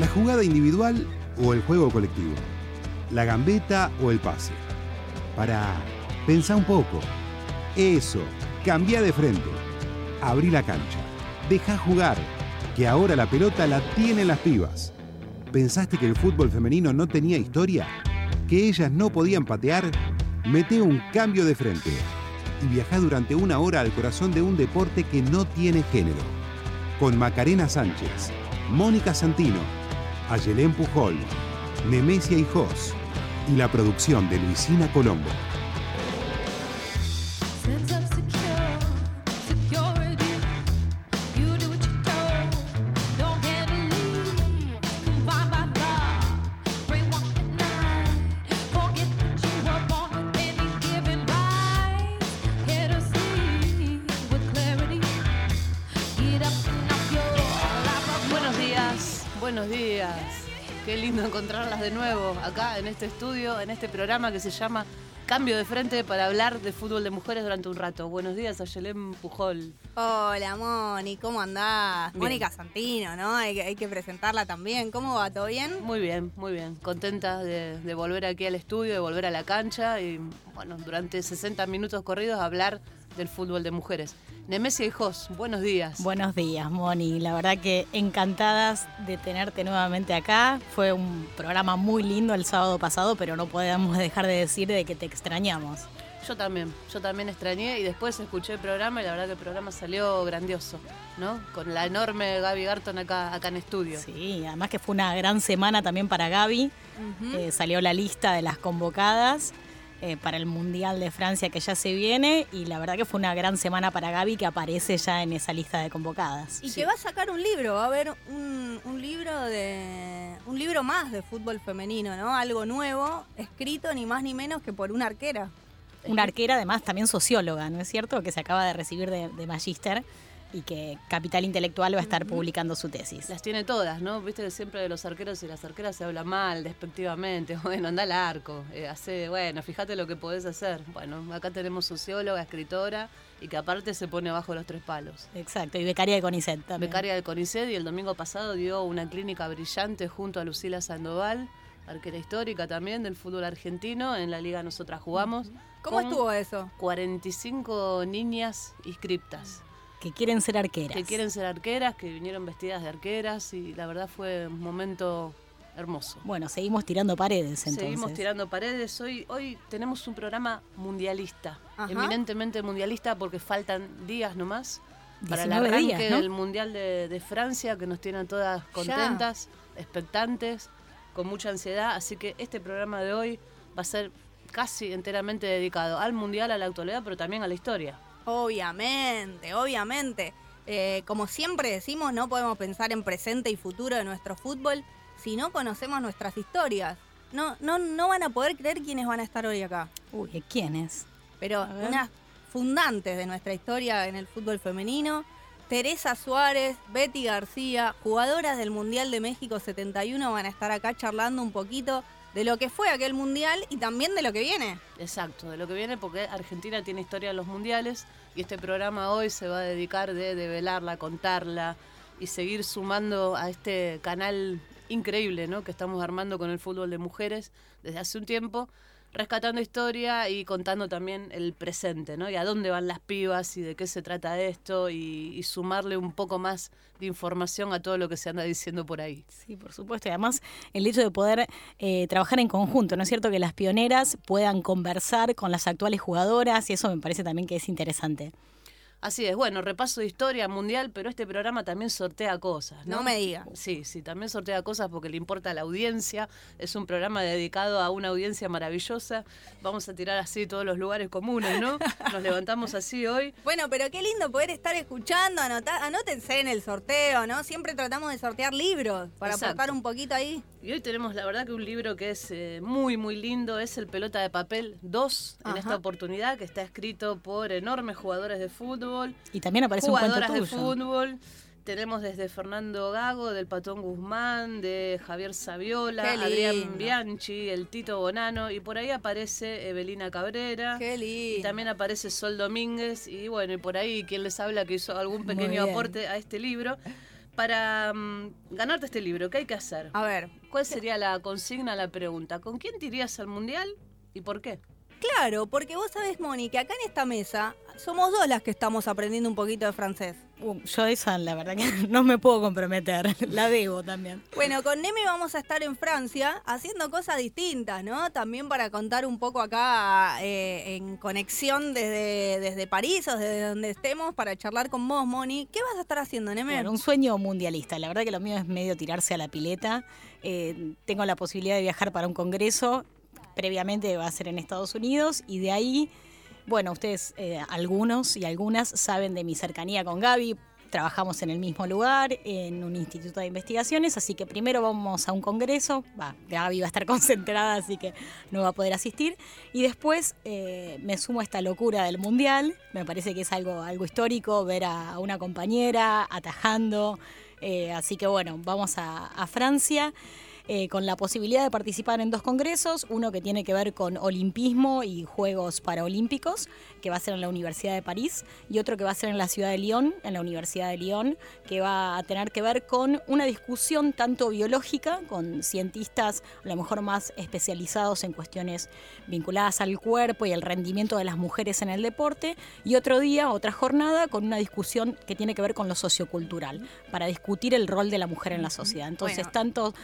¿La jugada individual o el juego colectivo? ¿La gambeta o el pase? Para pensar un poco. Eso, cambia de frente. Abrí la cancha. Deja jugar, que ahora la pelota la tienen las pibas. ¿Pensaste que el fútbol femenino no tenía historia? ¿Que ellas no podían patear? Mete un cambio de frente y viaja durante una hora al corazón de un deporte que no tiene género. Con Macarena Sánchez, Mónica Santino, Ayelén Pujol, Nemesia Hijos y la producción de Luisina Colombo. Este estudio, en este programa que se llama Cambio de Frente para hablar de fútbol de mujeres durante un rato. Buenos días, Ayelén Pujol. Hola, Moni, ¿cómo andás? Bien. Mónica Santino, ¿no? Hay que, hay que presentarla también. ¿Cómo va? ¿Todo bien? Muy bien, muy bien. Contenta de, de volver aquí al estudio, de volver a la cancha y, bueno, durante 60 minutos corridos hablar del fútbol de mujeres. Nemesia y Jos, buenos días. Buenos días, Moni. La verdad que encantadas de tenerte nuevamente acá. Fue un programa muy lindo el sábado pasado, pero no podemos dejar de decir de que te extrañamos. Yo también, yo también extrañé y después escuché el programa y la verdad que el programa salió grandioso, ¿no? Con la enorme Gaby Garton acá, acá en estudio. Sí, además que fue una gran semana también para Gaby. Eh, salió la lista de las convocadas eh, para el Mundial de Francia que ya se viene y la verdad que fue una gran semana para Gaby que aparece ya en esa lista de convocadas. Y que va a sacar un libro, va a haber un, un libro de. un libro más de fútbol femenino, ¿no? Algo nuevo, escrito ni más ni menos que por una arquera. Una arquera, además, también socióloga, ¿no es cierto? Que se acaba de recibir de, de Magíster y que Capital Intelectual va a estar publicando su tesis. Las tiene todas, ¿no? Viste que siempre de los arqueros y las arqueras se habla mal, despectivamente. Bueno, anda al arco, eh, hace, bueno, fíjate lo que podés hacer. Bueno, acá tenemos socióloga, escritora y que aparte se pone bajo los tres palos. Exacto, y becaria de CONICET también. Becaria del CONICET y el domingo pasado dio una clínica brillante junto a Lucila Sandoval, arquera histórica también del fútbol argentino. En la liga nosotras jugamos. ¿Cómo estuvo eso? 45 niñas inscriptas. Que quieren ser arqueras. que quieren ser arqueras, que vinieron vestidas de arqueras y la verdad fue un momento hermoso. Bueno, seguimos tirando paredes entonces. Seguimos tirando paredes. Hoy, hoy tenemos un programa mundialista, Ajá. eminentemente mundialista porque faltan días nomás para el 19 arranque días, ¿no? del Mundial de, de Francia que nos tienen todas contentas, expectantes, con mucha ansiedad. Así que este programa de hoy va a ser casi enteramente dedicado al Mundial, a la actualidad, pero también a la historia. Obviamente, obviamente. Eh, como siempre decimos, no podemos pensar en presente y futuro de nuestro fútbol si no conocemos nuestras historias. No, no, no van a poder creer quiénes van a estar hoy acá. Uy, ¿quién es? Pero unas fundantes de nuestra historia en el fútbol femenino. Teresa Suárez, Betty García, jugadoras del Mundial de México 71 van a estar acá charlando un poquito de lo que fue aquel Mundial y también de lo que viene. Exacto, de lo que viene porque Argentina tiene historia en los mundiales y este programa hoy se va a dedicar de develarla, contarla y seguir sumando a este canal increíble ¿no? que estamos armando con el fútbol de mujeres desde hace un tiempo, rescatando historia y contando también el presente, ¿no? Y a dónde van las pibas y de qué se trata esto y, y sumarle un poco más de información a todo lo que se anda diciendo por ahí. Sí, por supuesto. Y además el hecho de poder eh, trabajar en conjunto, ¿no es cierto? Que las pioneras puedan conversar con las actuales jugadoras y eso me parece también que es interesante. Así es, bueno, repaso de historia mundial, pero este programa también sortea cosas, ¿no? No me diga. Sí, sí, también sortea cosas porque le importa a la audiencia. Es un programa dedicado a una audiencia maravillosa. Vamos a tirar así todos los lugares comunes, ¿no? Nos levantamos así hoy. Bueno, pero qué lindo poder estar escuchando, anotar, anótense en el sorteo, ¿no? Siempre tratamos de sortear libros para Exacto. aportar un poquito ahí. Y hoy tenemos, la verdad, que un libro que es eh, muy, muy lindo. Es El Pelota de Papel 2 en esta oportunidad, que está escrito por enormes jugadores de fútbol. Y también aparece un cuento jugadoras de tuyo. fútbol. Tenemos desde Fernando Gago, del Patón Guzmán, de Javier Saviola. Adrián Bianchi, el Tito Bonano, y por ahí aparece Evelina Cabrera. Qué lindo. Y también aparece Sol Domínguez, y bueno, y por ahí quien les habla que hizo algún pequeño aporte a este libro. para mm, ganarte este libro, ¿qué hay que hacer? A ver, ¿Cuál sería la consigna, la pregunta? ¿Con quién te irías al mundial y por qué? claro, porque vos sabés, Moni, que acá en esta mesa somos dos las que estamos aprendiendo un poquito de francés. Uh, yo esa, la verdad que no me puedo comprometer. La debo también. Bueno, con Nemi vamos a estar en Francia haciendo cosas distintas, ¿no? También para contar un poco acá eh, en conexión desde, desde París o desde donde estemos para charlar con vos, Moni. ¿Qué vas a estar haciendo, Neme? Bueno, un sueño mundialista. La verdad que lo mío es medio tirarse a la pileta. Eh, tengo la posibilidad de viajar para un congreso. Previamente va a ser en Estados Unidos y de ahí, bueno, ustedes, eh, algunos y algunas saben de mi cercanía con Gaby. Trabajamos en el mismo lugar, en un instituto de investigaciones, así que primero vamos a un congreso. Va, Gaby va a estar concentrada, así que no va a poder asistir. Y después eh, me sumo a esta locura del mundial. Me parece que es algo, algo histórico ver a, una compañera atajando. Eh, así que bueno, vamos a Francia. Eh, con la posibilidad de participar en dos congresos, uno que tiene que ver con olimpismo y Juegos Paralímpicos, que va a ser en la Universidad de París, y otro que va a ser en la ciudad de Lyon, en la Universidad de Lyon, que va a tener que ver con una discusión tanto biológica, con cientistas a lo mejor más especializados en cuestiones vinculadas al cuerpo y al rendimiento de las mujeres en el deporte, y otro día, otra jornada, con una discusión que tiene que ver con lo sociocultural, para discutir el rol de la mujer en la sociedad. Entonces, Bueno. tanto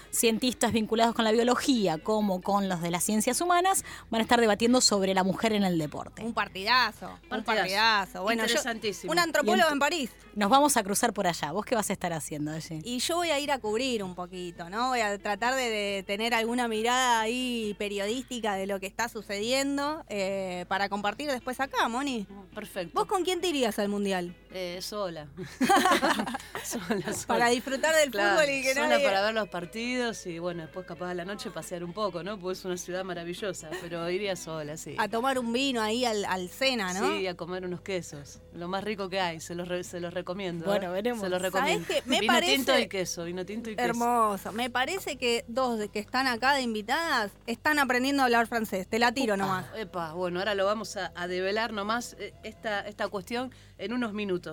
cientistas vinculados con la biología como con los de las ciencias humanas van a estar debatiendo sobre la mujer en el deporte. Un partidazo, un Partidazo. Bueno, yo- Interesantísimo. un antropólogo en París. Nos vamos a cruzar por allá. ¿Vos qué vas a estar haciendo allí? Y yo voy a ir a cubrir un poquito, ¿no? Voy a tratar de, de tener alguna mirada ahí periodística de lo que está sucediendo eh, para compartir después acá, Moni. Perfecto. ¿Vos con quién te irías al mundial? Eh, sola. sola, sola. Para disfrutar del Claro, fútbol y que sola nadie... para ver los partidos y bueno, después capaz a la noche pasear un poco, ¿no? Porque es una ciudad maravillosa, pero iría sola, sí. A tomar un vino ahí al, al cena, ¿no? Sí, a comer unos quesos. Lo más rico que hay, se los, re- se los recomiendo. Bueno, ¿eh? veremos. Se los recomiendo. Me vino parece- tinto y queso, vino tinto y queso. Hermoso. Me parece que dos de que están acá de invitadas están aprendiendo a hablar francés. Te la tiro nomás. Epa, bueno, ahora lo vamos a, a develar nomás eh, esta, esta cuestión en unos minutos.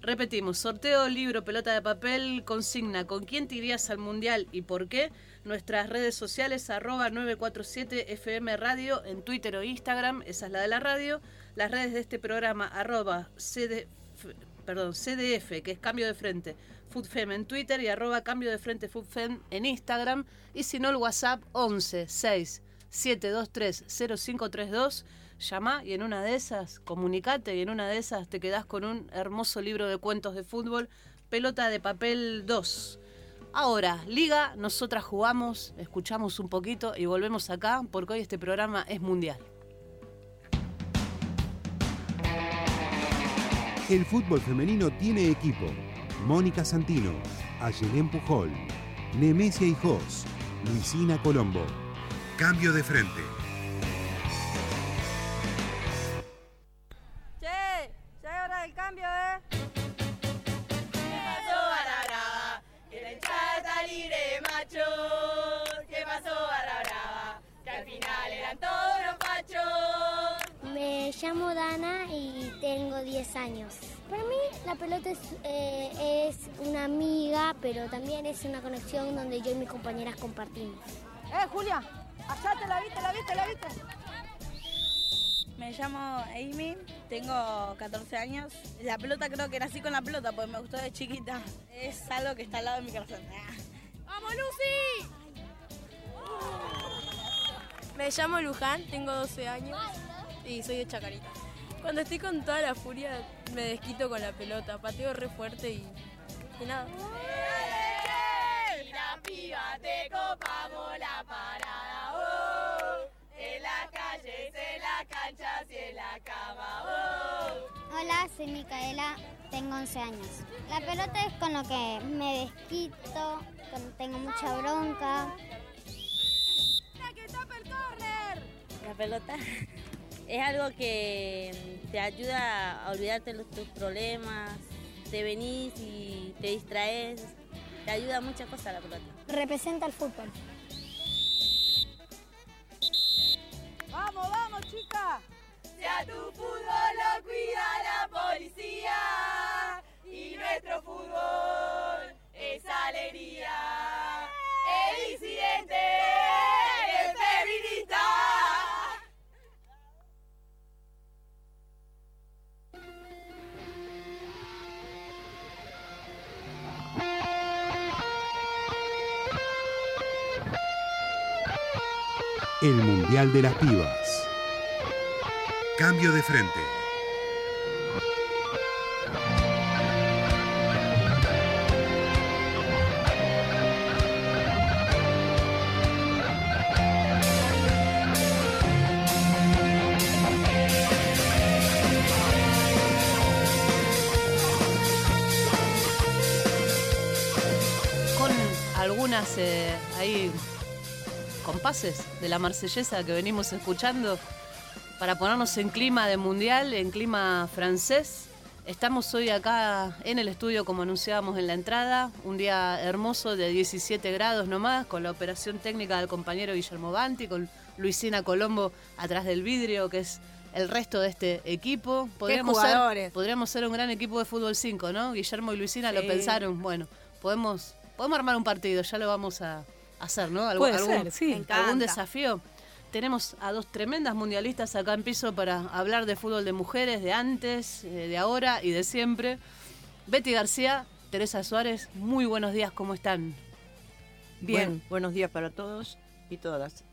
Repetimos, sorteo, libro, pelota de papel, consigna, ¿con quién te irías al mundial y por qué? Nuestras redes sociales, arroba 947 FM Radio, en Twitter o Instagram, esa es la de la radio. Las redes de este programa, arroba perdón, CDF, que es Cambio de Frente, FoodFem en Twitter y arroba Cambio de Frente FoodFem en Instagram. Y si no, el WhatsApp 11 6 723 0532. Llama y en una de esas, comunicate y en una de esas te quedás con un hermoso libro de cuentos de fútbol, Pelota de Papel 2. Ahora, Liga, nosotras jugamos, escuchamos un poquito y volvemos acá porque hoy este programa es mundial. El fútbol femenino tiene equipo. Mónica Santino, Ayelén Pujol, Nemesia Hijos, Luisina Colombo. Cambio de frente. Llamo Dana y tengo 10 años. Para mí la pelota es, eh, es una amiga, pero también es una conexión donde yo y mis compañeras compartimos. Eh, Julia, allá te la viste, la viste, la viste. Me llamo Amy, tengo 14 años. La pelota creo que nací con la pelota porque me gustó de chiquita. Es algo que está al lado de mi corazón. ¡Vamos, Lucy! Me llamo Luján, tengo 12 años y soy de Chacarita. Cuando estoy con toda la furia me desquito con la pelota, pateo re fuerte y, y nada. Y la piba te copamos la parada. Oh. En las calles, en las canchas y en la cama. Oh. Hola, soy Micaela, tengo 11 años. La pelota es con lo que me desquito, cuando tengo mucha bronca. La pelota es algo que te ayuda a olvidarte de tus problemas. Te venís y te distraes. Te ayuda a muchas cosas la pelota. Representa el fútbol. Vamos, vamos, chica. Si a tu fútbol lo cuida la policía y nuestro fútbol el Mundial de las Pibas. Cambio de frente. Con algunas eh, ahí compases de la marsellesa que venimos escuchando para ponernos en clima de mundial, en clima francés. Estamos hoy acá en el estudio, como anunciábamos en la entrada, un día hermoso de 17 grados nomás, con la operación técnica del compañero Guillermo Banti, con Luisina Colombo atrás del vidrio, que es el resto de este equipo. Podríamos ser, jugadores. podríamos ser un gran equipo de fútbol 5, ¿no? Guillermo y Luisina lo pensaron. Bueno, podemos, podemos armar un partido, ya lo vamos a hacer, ¿no? Algu- Puede algún- ser, sí. Me encanta. ¿Algún desafío? Tenemos a dos tremendas mundialistas acá en piso para hablar de fútbol de mujeres, de antes, eh, de ahora y de siempre. Betty García, Teresa Suárez, muy buenos días, ¿cómo están? Bien, buenos días para todos y todas.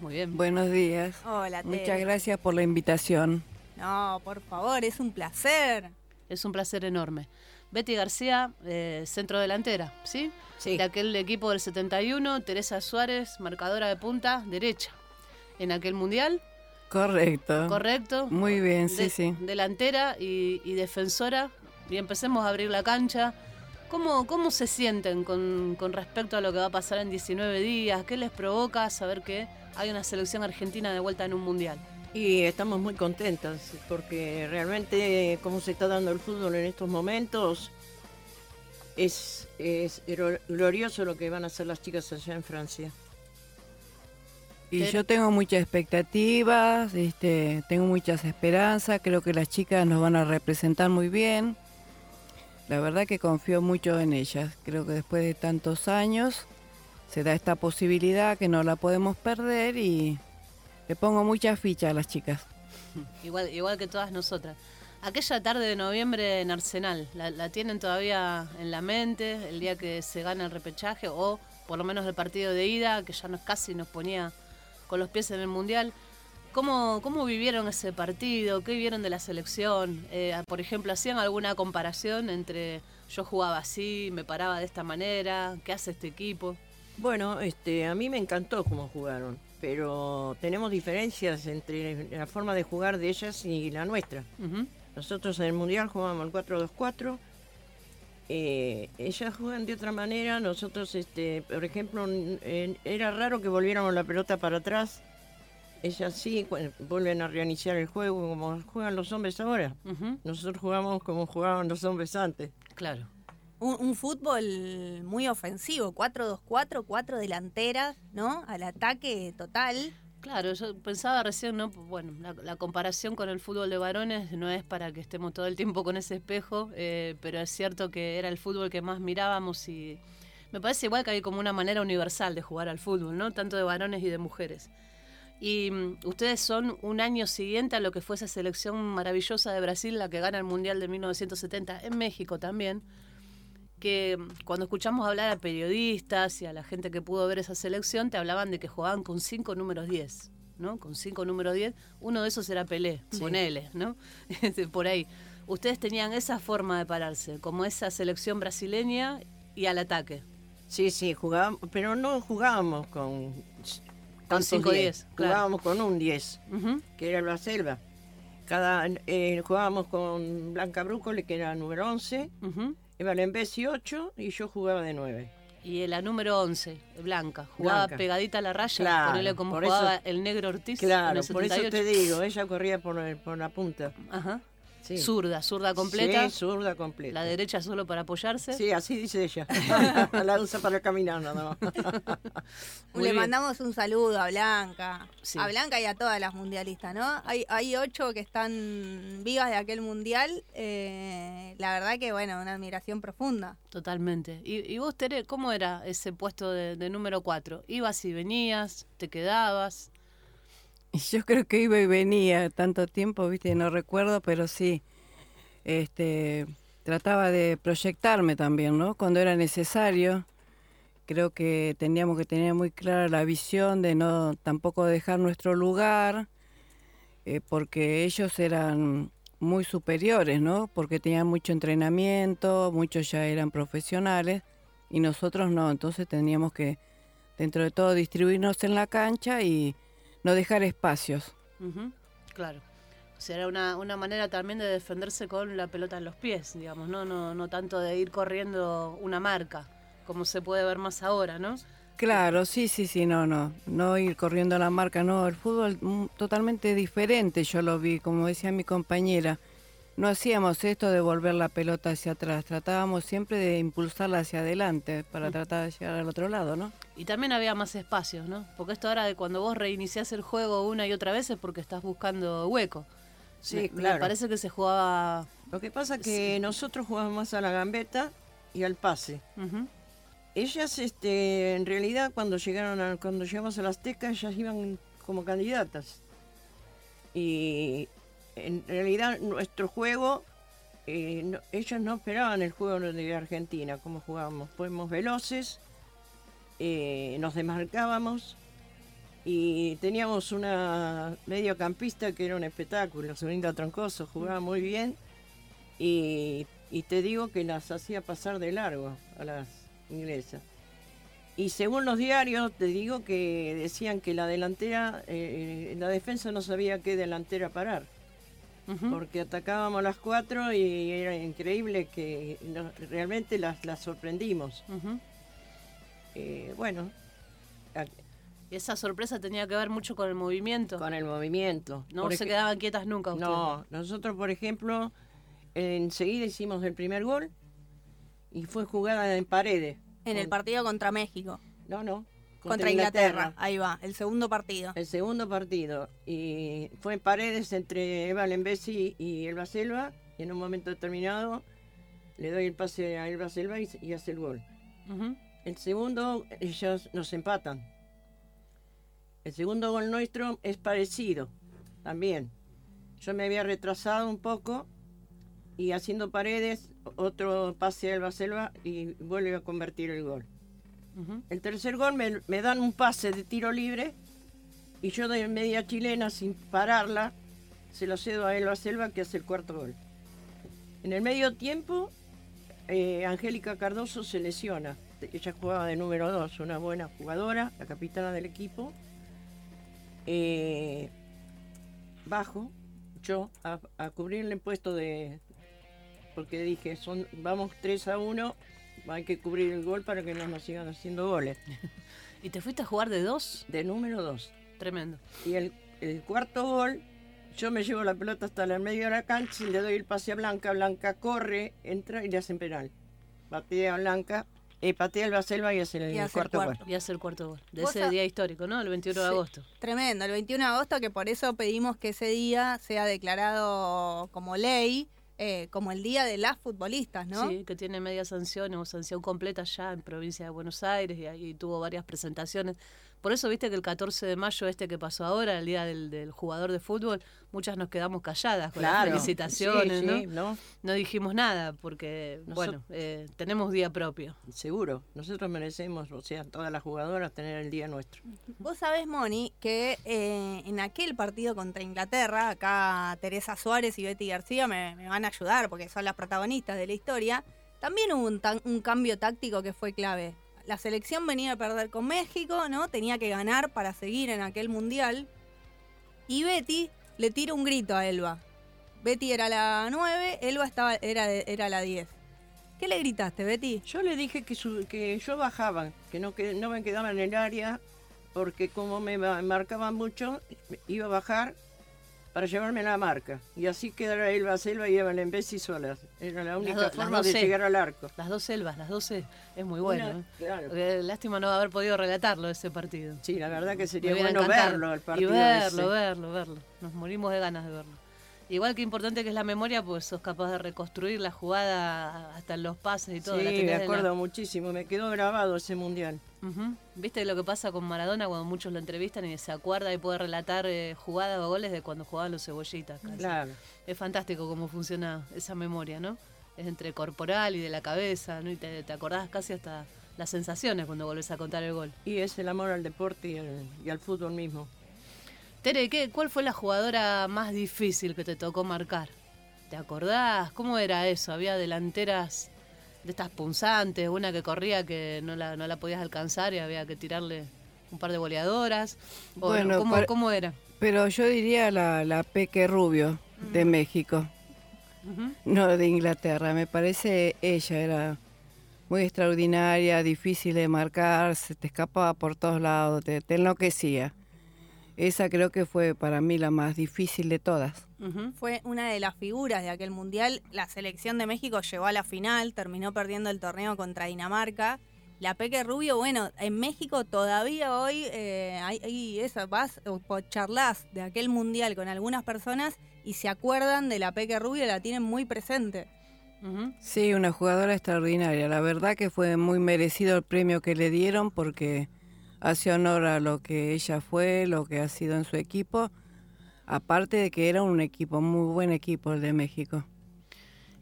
Muy bien. Buenos días. Hola, Tere. Muchas gracias por la invitación. No, por favor, es un placer. Es un placer enorme. Betty García, eh, centro delantera, ¿sí? Sí. De aquel equipo del 71, Teresa Suárez, marcadora de punta derecha. En aquel mundial, Correcto. correcto. Muy bien, sí, De- sí. Delantera y, y defensora. Y empecemos a abrir la cancha. ¿Cómo, cómo se sienten con, con respecto a lo que va a pasar en 19 días? ¿Qué les provoca saber que hay una selección argentina de vuelta en un mundial? Y estamos muy contentas porque realmente cómo se está dando el fútbol en estos momentos es, es glo- glorioso lo que van a hacer las chicas allá en Francia. Y yo tengo muchas expectativas, este, tengo muchas esperanzas, creo que las chicas nos van a representar muy bien. La verdad que confío mucho en ellas. Creo que después de tantos años se da esta posibilidad que no la podemos perder y le pongo mucha ficha a las chicas. Igual, igual que todas nosotras. Aquella tarde de noviembre en Arsenal, ¿la, la tienen todavía en la mente? El día que se gana el repechaje o por lo menos el partido de ida, que ya nos casi nos ponía con los pies en el Mundial. ¿Cómo, cómo vivieron ese partido? ¿Qué vieron de la selección? Eh, por ejemplo, ¿hacían alguna comparación entre yo jugaba así, me paraba de esta manera? ¿Qué hace este equipo? Bueno, este, a mí me encantó cómo jugaron, pero tenemos diferencias entre la forma de jugar de ellas y la nuestra. Nosotros en el Mundial jugábamos el 4-2-4. eh, ellas juegan de otra manera. Nosotros, este, por ejemplo, era raro que volviéramos la pelota para atrás. Ellas sí vuelven a reiniciar el juego como juegan los hombres ahora. Nosotros jugamos como jugaban los hombres antes. Claro. Un, fútbol muy ofensivo, 4-2-4, cuatro delanteras, ¿no? Al ataque total. Claro, yo pensaba recién, ¿no? Bueno, la, la comparación con el fútbol de varones no es para que estemos todo el tiempo con ese espejo, eh, pero es cierto que era el fútbol que más mirábamos y me parece igual que hay como una manera universal de jugar al fútbol, ¿no? Tanto de varones y de mujeres. Y mm, ustedes son un año siguiente a lo que fue esa selección maravillosa de Brasil, la que gana el Mundial de 1970 en México también que mm, cuando escuchamos hablar a periodistas y a la gente que pudo ver esa selección, te hablaban de que jugaban con cinco números 10, ¿no? Con cinco números 10. Uno de esos era Pelé, ponele, ¿no? Este, Por ahí. Ustedes tenían esa forma de pararse, como esa selección brasileña y al ataque. Sí, sí, jugábamos, pero no jugábamos con, tantos cinco 10, diez, claro. Jugábamos con un 10. Ujú. que era la selva. Cada, eh, jugábamos con Blanca Brúcole, que era número 11, Ujú. Eva Lembesi 8 y yo jugaba de 9. Y la número 11, Blanca, jugaba Blanca. pegadita a la raya, Claro, ponele como jugaba eso- el negro Ortiz Claro, por eso 78. te digo, ella corría por, el- por la punta. Ajá. Sí. Zurda, zurda completa. Sí, zurda completa. La derecha solo para apoyarse. Sí, así dice ella. la usa para caminar nada más. Muy Le bien. mandamos un saludo a Blanca. Sí. A Blanca y a todas las mundialistas, ¿no? Hay, hay ocho que están vivas de aquel mundial. eh, la verdad que, bueno, una admiración profunda. Totalmente. ¿Y, y vos, Tere, cómo era ese puesto de, de número 4? ¿Ibas y venías? ¿Te quedabas? Yo creo que iba y venía tanto tiempo, viste, no recuerdo, pero sí. Este, trataba de proyectarme también, ¿no? Cuando era necesario. creo que teníamos que tener muy clara la visión de no tampoco dejar nuestro lugar, eh, porque ellos eran muy superiores, ¿no? Porque tenían mucho entrenamiento, muchos ya eran profesionales y nosotros no, entonces teníamos que, dentro de todo, distribuirnos en la cancha y no dejar espacios. Claro. O sea, era una, una manera también de defenderse con la pelota en los pies, digamos, ¿no? No, no tanto de ir corriendo una marca, como se puede ver más ahora, ¿no? Claro, sí, sí, sí, no, no, no ir corriendo la marca, no, el fútbol mm, totalmente diferente, yo lo vi, como decía mi compañera, no hacíamos esto de volver la pelota hacia atrás, tratábamos siempre de impulsarla hacia adelante para Mm. tratar de llegar al otro lado, ¿no? Y también había más espacios, ¿no? Porque esto ahora de cuando vos reiniciás el juego una y otra vez es porque estás buscando hueco. Sí, Me- claro. Me parece que se jugaba... Lo que pasa es que nosotros jugamos más a la gambeta y al pase. Ellas, este, en realidad, cuando llegaron a, cuando llegamos a las Azteca, ellas iban como candidatas. Y en realidad nuestro juego, eh, no- ellas no esperaban el juego de Argentina, como jugábamos. Fuimos veloces, eh, nos desmarcábamos y teníamos una mediocampista que era un espectáculo, Zulinda Troncoso, jugaba muy bien y, y te digo que las hacía pasar de largo a las inglesas. Y según los diarios, te digo que decían que la delantera, eh, la defensa no sabía qué delantera parar, Porque atacábamos las cuatro y era increíble que no- realmente las, las sorprendimos. Eh, bueno, Y esa sorpresa tenía que ver mucho con el movimiento. con el movimiento. No Por se quedaban quietas nunca ustedes. No, nosotros, por ejemplo, enseguida hicimos el primer gol y fue jugada en paredes. En el partido contra México. No, no. Contra, Inglaterra. Ahí va, el segundo partido. El segundo partido. Y fue en paredes entre Eva Lembesi y Elba Selva. Y en un momento determinado le doy el pase a Elba Selva y, y hace el gol. El segundo, ellos nos empatan. El segundo gol nuestro es parecido, también. Yo me había retrasado un poco y haciendo paredes, otro pase a Elba Selva y vuelve a convertir el gol. El tercer gol me, me dan un pase de tiro libre y yo de media chilena sin pararla se lo cedo a Elba Selva que hace el cuarto gol. En el medio tiempo, eh, Angélica Cardoso se lesiona. Ella jugaba de número 2, una buena jugadora, la capitana del equipo. Eh, bajo yo a, a cubrirle el puesto de... Porque dije, son, vamos 3 a 1, hay que cubrir el gol para que no nos sigan haciendo goles. ¿Y te fuiste a jugar de dos? De número 2. Tremendo. Y el, el cuarto gol, yo me llevo la pelota hasta el medio de la cancha y le doy el pase a Blanca. Blanca corre, entra y le hacen penal. Patea a Blanca, eh, patea el Baselva y hace el, Y hace el cuarto cuarto. gol. Y hace el cuarto gol. De ese día histórico, ¿no? El 21 de Sí. agosto. Tremendo, el 21 de agosto, que por eso pedimos que ese día sea declarado como ley, eh, como el día de las futbolistas, ¿no? Sí, que tiene media sanción o sanción completa ya en provincia de Buenos Aires y ahí tuvo varias presentaciones. Por eso viste que el 14 de mayo este que pasó ahora, el día del, del jugador de fútbol, muchas nos quedamos calladas con las Claro. felicitaciones, Sí, ¿no? sí, ¿no? No dijimos nada porque, Nosot- bueno, eh, tenemos día propio. Seguro. Nosotros merecemos, o sea, todas las jugadoras, tener el día nuestro. Vos sabés, Moni, que eh, en aquel partido contra Inglaterra, acá Teresa Suárez y Betty García me, me van a ayudar porque son las protagonistas de la historia, también hubo un cambio táctico que fue clave. La selección venía a perder con México, ¿no? Tenía que ganar para seguir en aquel mundial. Y Betty le tira un grito a Elba. Betty era la 9, Elba estaba, era, era la 10. ¿Qué le gritaste, Betty? Yo le dije que, su- que yo bajaba, que no, que no me quedaba en el área, porque como me ma- marcaban mucho, iba a bajar para llevarme la marca. Y así quedara Elba Selva y Eva Lembesi solas. Era la única do- forma de llegar al arco. Las dos selvas, las dos es muy bueno. Una- ¿eh? claro. Lástima no haber podido relatarlo ese partido. Sí, la verdad que sería bueno verlo, el Y partido verlo, ese. verlo, verlo. Nos morimos de ganas de verlo. Igual que importante que es la memoria, pues sos capaz de reconstruir la jugada hasta los pases y todo. Sí, la me la- acuerdo muchísimo, me quedó grabado ese mundial. ¿Viste lo que pasa con Maradona cuando muchos lo entrevistan y se acuerda y puede relatar eh, jugadas o goles de cuando jugaban los cebollitas? casi? Claro. Es fantástico cómo funciona esa memoria, ¿no? Es entre corporal y de la cabeza, ¿no? Y te, te acordás casi hasta las sensaciones cuando volvés a contar el gol. Y es el amor al deporte y al fútbol mismo. Tere, ¿qué, ¿cuál fue la jugadora más difícil que te tocó marcar? ¿Te acordás? ¿Cómo era eso? ¿Había delanteras de estas punzantes, una que corría que no la, no la podías alcanzar y había que tirarle un par de goleadoras? ¿O Bueno, no? ¿cómo, para- cómo era? Pero yo diría la, la Peque Rubio de México, no de Inglaterra. Me parece ella era muy extraordinaria, difícil de marcar, se te escapaba por todos lados, te, te enloquecía. Esa creo que fue para mí la más difícil de todas. Fue una de las figuras de aquel mundial. La selección de México llegó a la final, terminó perdiendo el torneo contra Dinamarca. La Peque Rubio, bueno, en México todavía hoy eh, hay, hay eso, vas o charlas de aquel mundial con algunas personas y se acuerdan de la Peque Rubio, la tienen muy presente. Sí, una jugadora extraordinaria. La verdad que fue muy merecido el premio que le dieron porque hace honor a lo que ella fue, lo que ha sido en su equipo. Aparte de que era un equipo, muy buen equipo el de México.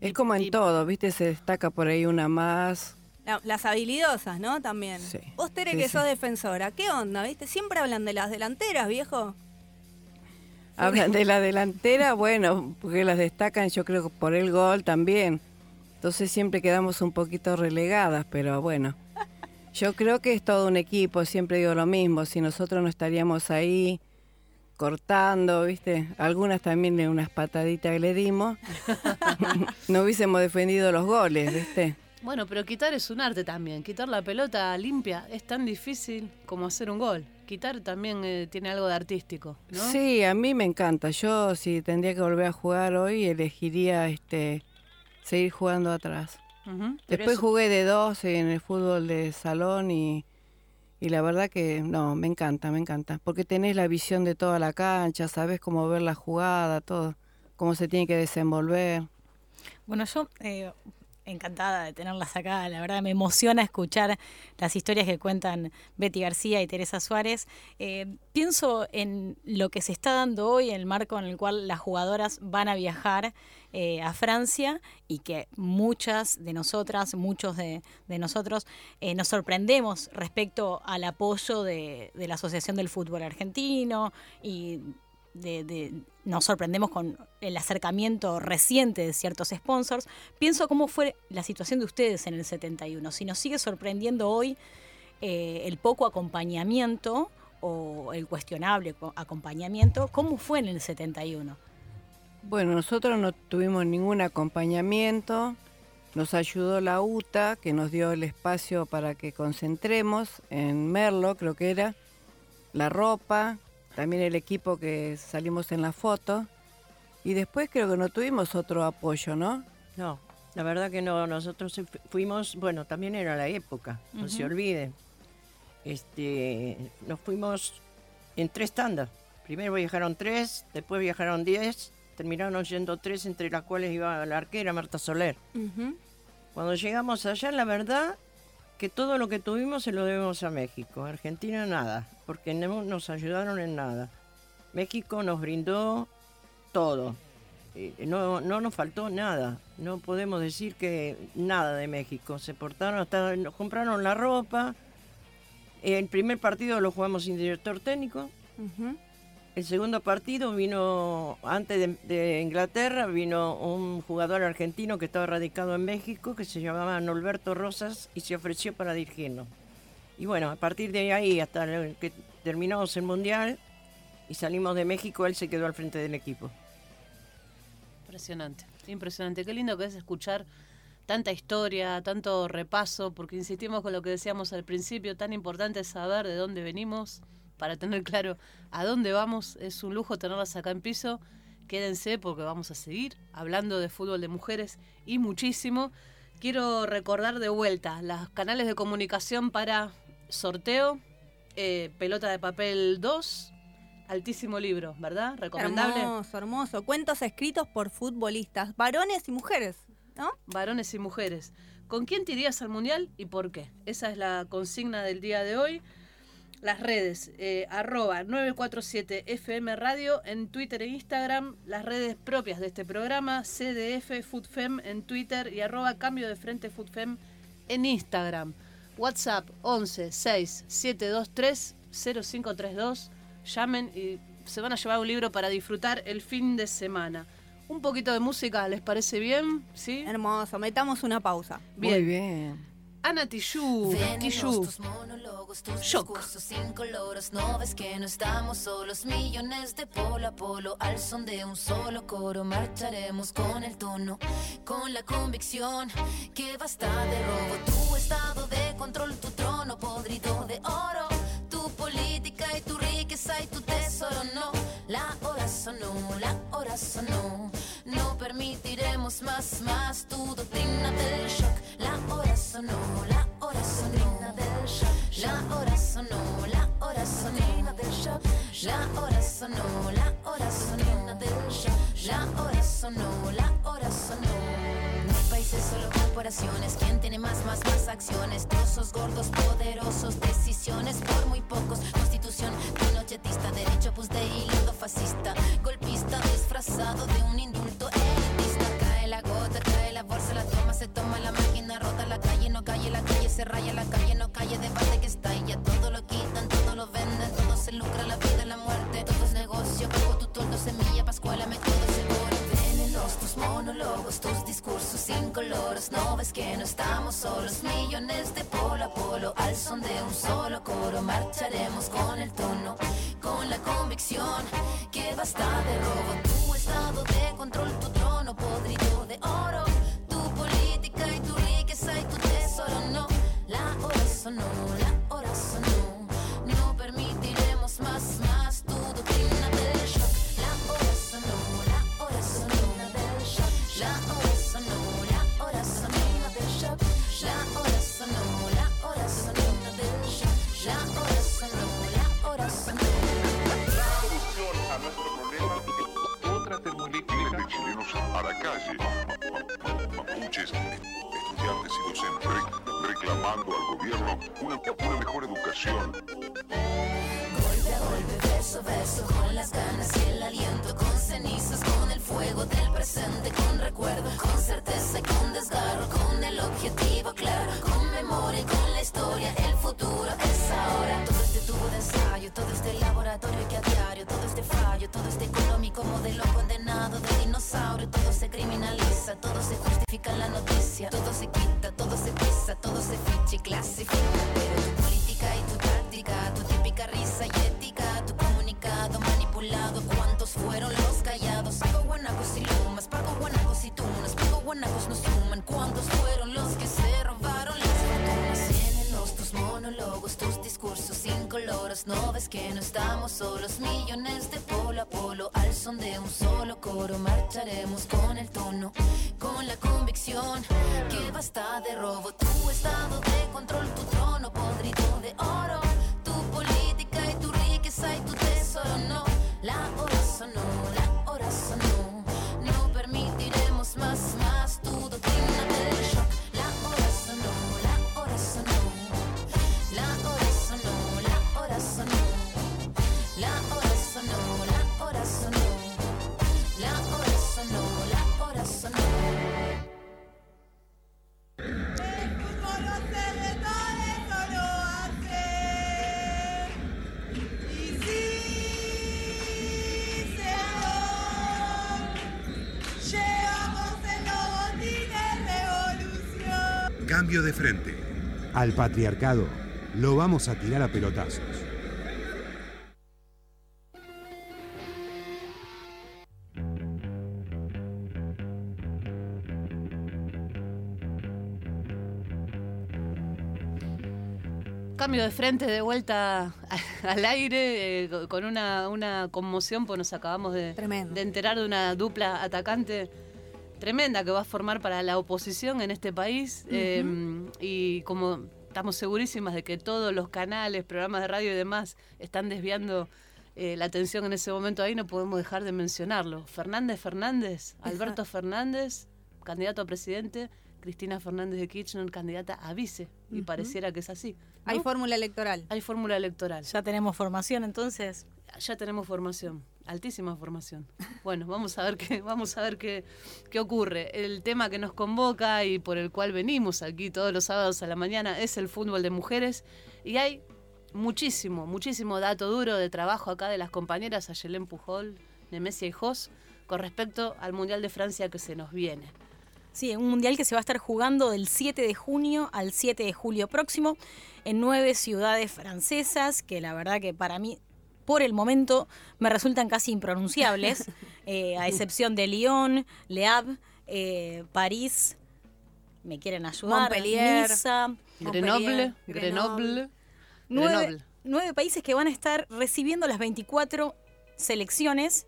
Es como en todo, ¿viste? Se destaca por ahí una más. La- las habilidosas, ¿no? También. Sí, Vos, Tere, sí, que sí. sos defensora, ¿qué onda, viste? Siempre hablan de las delanteras, viejo. Hablan de la delantera, bueno, porque las destacan yo creo que por el gol también. Entonces siempre quedamos un poquito relegadas, pero bueno. Yo creo que es todo un equipo, siempre digo lo mismo, si nosotros no estaríamos ahí cortando, ¿viste? Algunas también de unas pataditas que le dimos, no hubiésemos defendido los goles, ¿viste? Bueno, pero quitar es un arte también. Quitar la pelota limpia es tan difícil como hacer un gol. Quitar también eh, tiene algo de artístico, ¿no? Sí, a mí me encanta. Yo si tendría que volver a jugar hoy, elegiría este seguir jugando atrás. Después eso- jugué de dos en el fútbol de salón y, y la verdad que no, me encanta, me encanta. Porque tenés la visión de toda la cancha, sabes cómo ver la jugada, todo, cómo se tiene que desenvolver. Bueno, yo eh, encantada de tenerlas acá. La verdad me emociona escuchar las historias que cuentan Betty García y Teresa Suárez. Eh, pienso en lo que se está dando hoy, en el marco en el cual las jugadoras van a viajar eh, a Francia y que muchas de nosotras, muchos de, nosotros, eh, nos sorprendemos respecto al apoyo de la Asociación del Fútbol Argentino y de, de- nos sorprendemos con el acercamiento reciente de ciertos sponsors. Pienso cómo fue la situación de ustedes en el 71. Si nos sigue sorprendiendo hoy eh, el poco acompañamiento o el cuestionable co- acompañamiento, ¿cómo fue en el 71? Bueno, nosotros no tuvimos ningún acompañamiento, nos ayudó la UTA, que nos dio el espacio para que concentremos en Merlo, creo que era, la ropa, también el equipo que salimos en la foto, y después creo que no tuvimos otro apoyo, ¿no? No, la verdad que no. Nosotros fu- fuimos, bueno, también era la época, no se Ujú. olvide. Este, nos fuimos en tres tandas. Primero viajaron tres, después viajaron diez, terminaron yendo tres, entre las cuales iba la arquera Marta Soler. Cuando llegamos allá, la verdad que todo lo que tuvimos se lo debemos a México. Argentina nada, porque no nos ayudaron en nada. México nos brindó todo. Eh, No, no nos faltó nada. No podemos decir que nada de México. Se portaron hasta nos compraron la ropa. El primer partido lo jugamos sin director técnico. El segundo partido vino, antes de, de Inglaterra, vino un jugador argentino que estaba radicado en México, que se llamaba Norberto Rosas, y se ofreció para dirigirnos. Y bueno, a partir de ahí, hasta que terminamos el Mundial y salimos de México, él se quedó al frente del equipo. Impresionante, impresionante. Qué lindo que es escuchar tanta historia, tanto repaso, porque insistimos con lo que decíamos al principio, tan importante es saber de dónde venimos para tener claro a dónde vamos. Es un lujo tenerlas acá en piso. Quédense porque vamos a seguir hablando de fútbol de mujeres y muchísimo. Quiero recordar de vuelta los canales de comunicación para sorteo, eh, pelota de papel 2, altísimo libro, ¿verdad? Recomendable. Hermoso, hermoso. Cuentos escritos por futbolistas, varones y mujeres, ¿no? varones y mujeres. ¿Con quién te irías al mundial y por qué? Esa es la consigna del día de hoy. Las redes, eh, arroba 947 FM Radio en Twitter e Instagram, las redes propias de este programa, CDF FoodFem en Twitter y arroba Cambio de Frente FoodFem en Instagram. WhatsApp 11 6 723 0532. Llamen y se van a llevar un libro para disfrutar el fin de semana. Un poquito de música, ¿les parece bien? ¿Sí? Hermoso, metamos una pausa. Muy bien. Ana Tijoux, tus monólogos, tus Shock. discursos incoloros. No ves que no estamos solos. Millones de polo a polo. Al son de un solo coro. Marcharemos con el tono. Con la convicción que basta de robo. De control, tu trono podrido de oro. Tu política y tu riqueza y tu tesoro. No, la hora sonó, la hora sonó. No permitiremos más, más tu doctrina del shock. La hora sonó, la hora sonó del shock. La hora sonó, la hora sonó del shock. La hora sonó, la hora sonó del shock. La hora sonó, la hora sonó. No hay países, solo corporaciones. ¿Quién tiene más, más, más acciones? Trozos gordos, poderosos, decisiones por muy pocos. Constitución pinochetista, derecho pues de hilo fascista. Golpista disfrazado de un indulto elitista. Cae la gota, cae la bolsa, la toma, se toma la máquina, rota la calle, no calle, la calle se raya, la calle no calle, debate que está ya todo lo quitan, todo lo venden, todo se lucra, la vida, la muerte, todo es negocio, cojo tu toldo, semilla, pascuala, me monólogos, tus discursos incoloros, no ves que no estamos solos, millones de polo a polo, al son de un solo coro, marcharemos con el tono, con la convicción que basta de robo, tu estado de control, tu trono podrido de oro, tu política y tu riqueza y tu tesoro, no, la hora sonó, gobierno una, una mejor educación. Ves que no estamos solos, millones de polo frente. Al patriarcado lo vamos a tirar a pelotazos. Cambio de frente de vuelta al aire eh, co- con una, una conmoción, pues nos acabamos de, de enterar de una dupla atacante tremenda que va a formar para la oposición en este país. eh, y como estamos segurísimas de que todos los canales, programas de radio y demás están desviando eh, la atención en ese momento ahí, no podemos dejar de mencionarlo. Fernández Fernández, Alberto Fernández, candidato a presidente. Cristina Fernández de Kirchner, candidata a vice. Y pareciera que es así. Hay fórmula electoral. Hay fórmula electoral. Ya tenemos formación entonces. Ya tenemos formación. Altísima formación. Bueno, vamos a ver qué, vamos a ver qué, qué ocurre. El tema que nos convoca y por el cual venimos aquí todos los sábados a la mañana es el fútbol de mujeres. Y hay muchísimo, muchísimo dato duro de trabajo acá de las compañeras Ayelén Pujol, Nemesia y Jos con respecto al Mundial de Francia que se nos viene. Sí, un mundial que se va a estar jugando del 7 de junio al 7 de julio próximo en nueve ciudades francesas, que la verdad que para mí, por el momento, me resultan casi impronunciables, eh, a excepción de Lyon, Le Havre, eh, París, me quieren ayudar, Montpellier, Niza, Grenoble, Grenoble. Grenoble, nueve, Grenoble. nueve países que van a estar recibiendo las 24 selecciones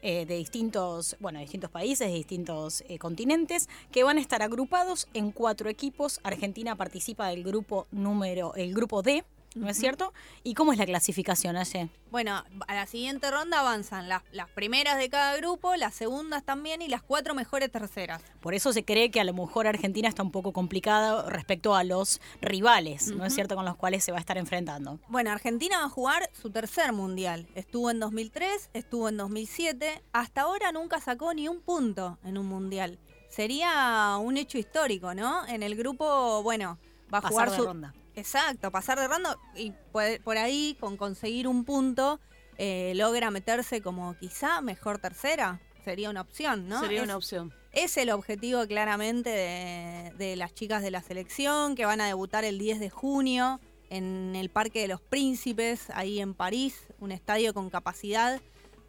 eh, de distintos, bueno, de distintos países, de distintos eh, continentes, que van a estar agrupados en cuatro equipos. Argentina participa del grupo número, el grupo D, ¿no es cierto? ¿Y cómo es la clasificación, Aye? Bueno, a la siguiente ronda avanzan las, las primeras de cada grupo, las segundas también y las cuatro mejores terceras. Por eso se cree que a lo mejor Argentina está un poco complicada respecto a los rivales, ¿no es cierto?, con los cuales se va a estar enfrentando. Bueno, Argentina va a jugar su tercer mundial. Estuvo en 2003, estuvo en 2007. Hasta ahora nunca sacó ni un punto en un mundial. Sería un hecho histórico, ¿no? En el grupo, bueno, va a Pasar jugar su. ronda. Exacto, pasar de ronda y por, por ahí, con conseguir un punto, eh, logra meterse como quizá mejor tercera. Sería una opción, ¿no? Sería Es- una opción. es el objetivo claramente de, de las chicas de la selección que van a debutar el 10 de junio en el Parque de los Príncipes, ahí en París, un estadio con capacidad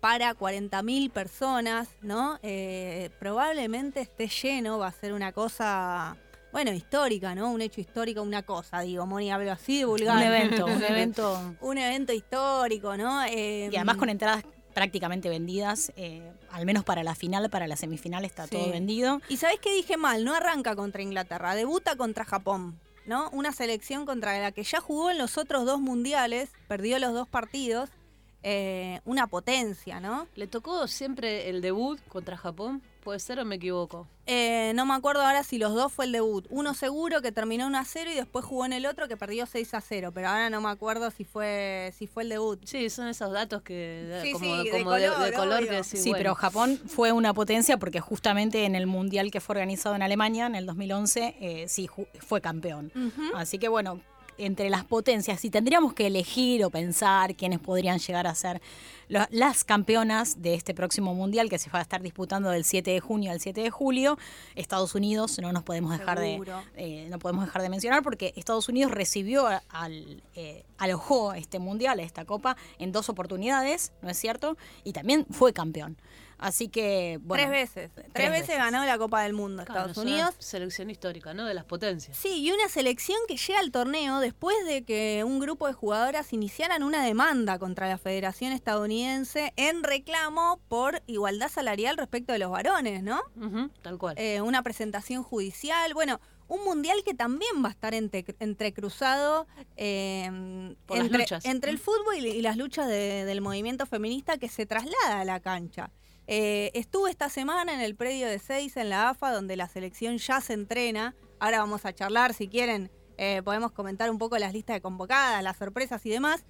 para 40.000 personas, ¿no? Eh, probablemente esté lleno, va a ser una cosa, bueno, histórica, ¿no? Un hecho histórico, una cosa, digo, Moni, hablo así de vulgar. Un evento, un evento. un evento histórico, ¿no? Eh, Y además con entradas prácticamente vendidas, eh, al menos para la final, para la semifinal está Sí. todo vendido. Y sabés que dije mal, no arranca contra Inglaterra, debuta contra Japón, ¿no? Una selección contra la que ya jugó en los otros dos mundiales, perdió los dos partidos, eh, una potencia, ¿no? ¿Le tocó siempre el debut contra Japón? ¿Puede ser o me equivoco? Eh, no me acuerdo ahora si los dos fue el debut. Uno seguro que terminó 1 a 0 y después jugó en el otro que perdió 6 a 0, pero ahora no me acuerdo si fue si fue el debut. Sí, son esos datos que Sí, como, sí, de como de, color, de color que Sí, sí, bueno. pero Japón fue una potencia porque justamente en el mundial que fue organizado en Alemania en el 2011, eh, sí fue campeón. Así que bueno, entre las potencias, si tendríamos que elegir o pensar quiénes podrían llegar a ser lo- las campeonas de este próximo mundial que se va a estar disputando del 7 de junio al 7 de julio, Estados Unidos no nos podemos dejar de eh, no podemos dejar de mencionar porque Estados Unidos recibió al eh, alojó este mundial, esta copa en dos oportunidades, ¿no es cierto? Y también fue campeón. Así que bueno, tres veces. Tres, veces, ganó la Copa del Mundo Claro, Estados es una Unidos. selección histórica, ¿no? De las potencias. Sí, y una selección que llega al torneo después de que un grupo de jugadoras iniciaran una demanda contra la Federación Estadounidense en reclamo por igualdad salarial respecto de los varones, ¿no? Ujú, tal cual. Eh, una presentación judicial, bueno, un mundial que también va a estar entre- entrecruzado eh, Por las entre, luchas. entre el Mm. fútbol y, y las luchas de- del movimiento feminista que se traslada a la cancha. Eh, estuve esta semana en el predio de Seis en la AFA, donde la selección ya se entrena. Ahora vamos a charlar, si quieren, eh, podemos comentar un poco las listas de convocadas, las sorpresas y demás.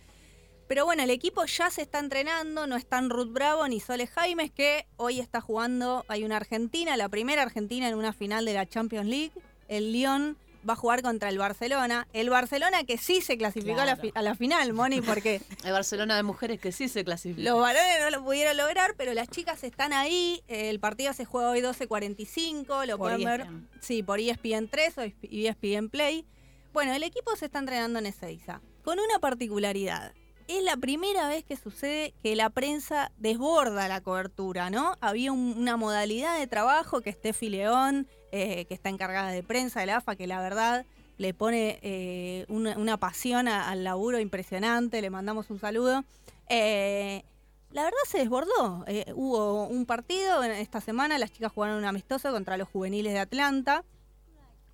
Pero bueno, el equipo ya se está entrenando, no están Ruth Bravo ni Sole Jaimes, que hoy está jugando, hay una Argentina, la primera Argentina en una final de la Champions League. El Lyon va a jugar contra el Barcelona. El Barcelona que sí se clasificó a, la, a la final, Moni, porque Hay Barcelona de mujeres que sí se clasifican. los varones no lo pudieron lograr, pero las chicas están ahí. El partido se juega hoy 12.45, lo Por pueden ver. ESPN. Sí, por E ESPN 3 o ESPN Play. Bueno, el equipo se está entrenando en Ezeiza, con una particularidad. Es la primera vez que sucede que la prensa desborda la cobertura, ¿no? Había un- una modalidad de trabajo que Steffi León, eh, que está encargada de prensa de la AFA, que la verdad le pone eh, una, una pasión al laburo impresionante, le mandamos un saludo. Eh, la verdad se desbordó. Eh, hubo un partido esta semana, las chicas jugaron un amistoso contra los juveniles de Atlanta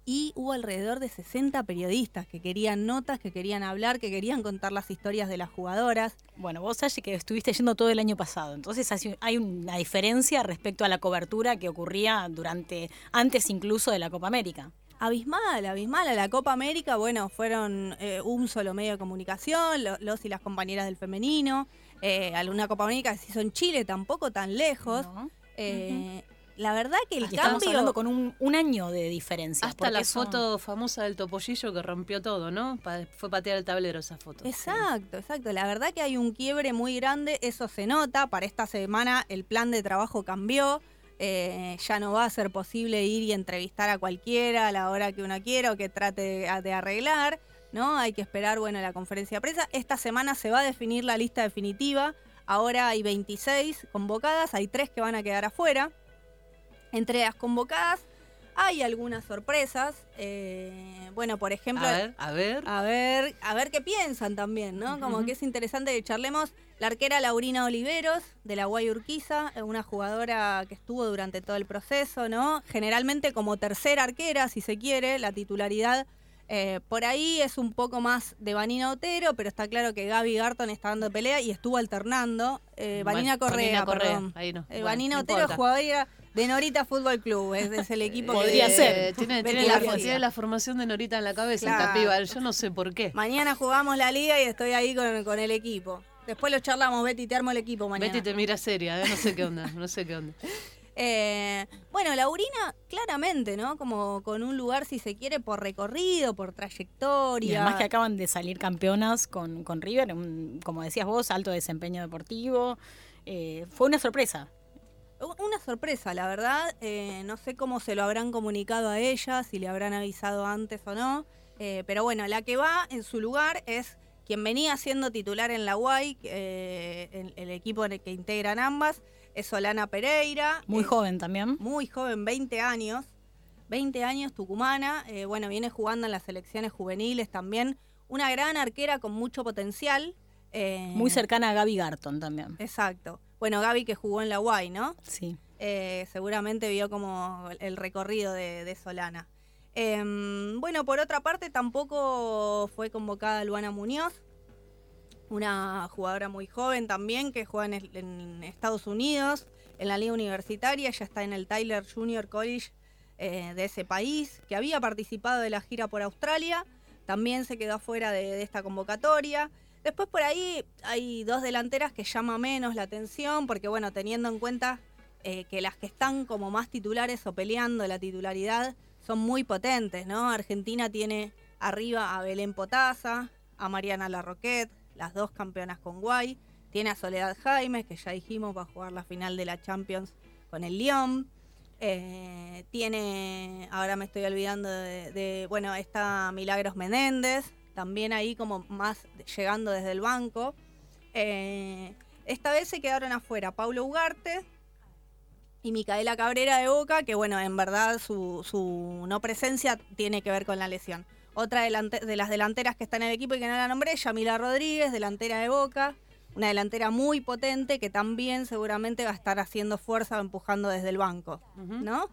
y hubo alrededor de 60 periodistas que querían notas, que querían hablar, que querían contar las historias de las jugadoras. Bueno, vos, Sashi, que estuviste yendo todo el año pasado, entonces hay- una diferencia respecto a la cobertura que ocurría durante, antes incluso de la Copa América. Abismal, abismal. A la Copa América, bueno, fueron eh, un solo medio de comunicación, lo- los y las compañeras del femenino. Eh, a una Copa América se hizo en Chile, tampoco tan lejos. Eh, La verdad que el estamos cambio... hablando con un, un año de diferencia. Hasta la eso- foto famosa del topollillo que rompió todo, ¿no? Pa- fue patear el tablero esa foto. Exacto, exacto. La verdad que hay un quiebre muy grande, eso se nota. Para esta semana el plan de trabajo cambió. Eh, ya no va a ser posible ir y entrevistar a cualquiera a la hora que uno quiera o que trate de, de arreglar. ¿no? Hay que esperar bueno, la conferencia de prensa. Esta semana se va a definir la lista definitiva. Ahora hay 26 convocadas, hay tres que van a quedar afuera. Entre las convocadas hay algunas sorpresas. eh, bueno, por ejemplo, A ver, a ver. a ver, a ver qué piensan también, ¿no? Como que es interesante que charlemos. La arquera Laurina Oliveros, de la Guay Urquiza, una jugadora que estuvo durante todo el proceso, ¿no? Generalmente como tercera arquera, si se quiere, la titularidad. eh, por ahí es un poco más de Vanina Otero, pero está claro que Gaby Garton está dando pelea y estuvo alternando. Eh, Bueno, Vanina Correa, Vanina Correa, perdón. ahí no. Eh, Bueno, Vanina Otero, jugadora de Norita Fútbol Club, es, es el equipo que- Podría ser. Tiene, tiene la, tiene la formación de Norita en la cabeza, Claro. piba. Yo no sé por qué. Mañana jugamos la liga y estoy ahí con, con el equipo. Después lo charlamos, Betty, te armo el equipo mañana. Betty te mira seria, ¿eh? no sé qué onda, no sé qué onda. Eh, bueno, Laurina, claramente, ¿no? Como con un lugar, si se quiere, por recorrido, por trayectoria. Y además que acaban de salir campeonas con, con River, un- como decías vos, alto desempeño deportivo. Eh, fue una sorpresa. Una sorpresa, la verdad. eh, no sé cómo se lo habrán comunicado a ella, si le habrán avisado antes o no. eh, pero bueno, la que va en su lugar es quien venía siendo titular en la UAI, eh, el, el equipo en el que integran ambas, es Solana Pereira. Muy joven también. Muy joven, 20 años. 20 años, tucumana. bueno, viene jugando en las selecciones juveniles también. Una gran arquera con mucho potencial. Muy cercana a Gaby Garton también. Exacto. Bueno, Gaby que jugó en la UAI, ¿no? Sí. Eh, seguramente vio como el recorrido de, de Solana. Em, bueno, por otra parte, tampoco fue convocada Luana Muñoz, una jugadora muy joven también que juega en, el- en Estados Unidos, en la liga universitaria, ya está en el Tyler Junior College eh, de ese país, que había participado de la gira por Australia, también se quedó afuera de, de esta convocatoria. Después por ahí hay dos delanteras que llama menos la atención, porque bueno, teniendo en cuenta eh, que las que están como más titulares o peleando la titularidad son muy potentes, ¿no? Argentina tiene arriba a Belén Potasa, a Mariana Larroquette, las dos campeonas con Guay, tiene a Soledad Jaimes, que ya dijimos va a jugar la final de la Champions con el Lyon. Eh, tiene, ahora me estoy olvidando de, de, bueno, está Milagros Menéndez, también ahí como más llegando desde el banco. Eh, esta vez se quedaron afuera Paulo Ugarte y Micaela Cabrera de Boca, que bueno, en verdad su, su no presencia tiene que ver con la lesión. Otra delante- de las delanteras que está en el equipo y que no la nombré, Yamila Rodríguez, delantera de Boca, una delantera muy potente que también seguramente va a estar haciendo fuerza o empujando desde el banco, ¿no?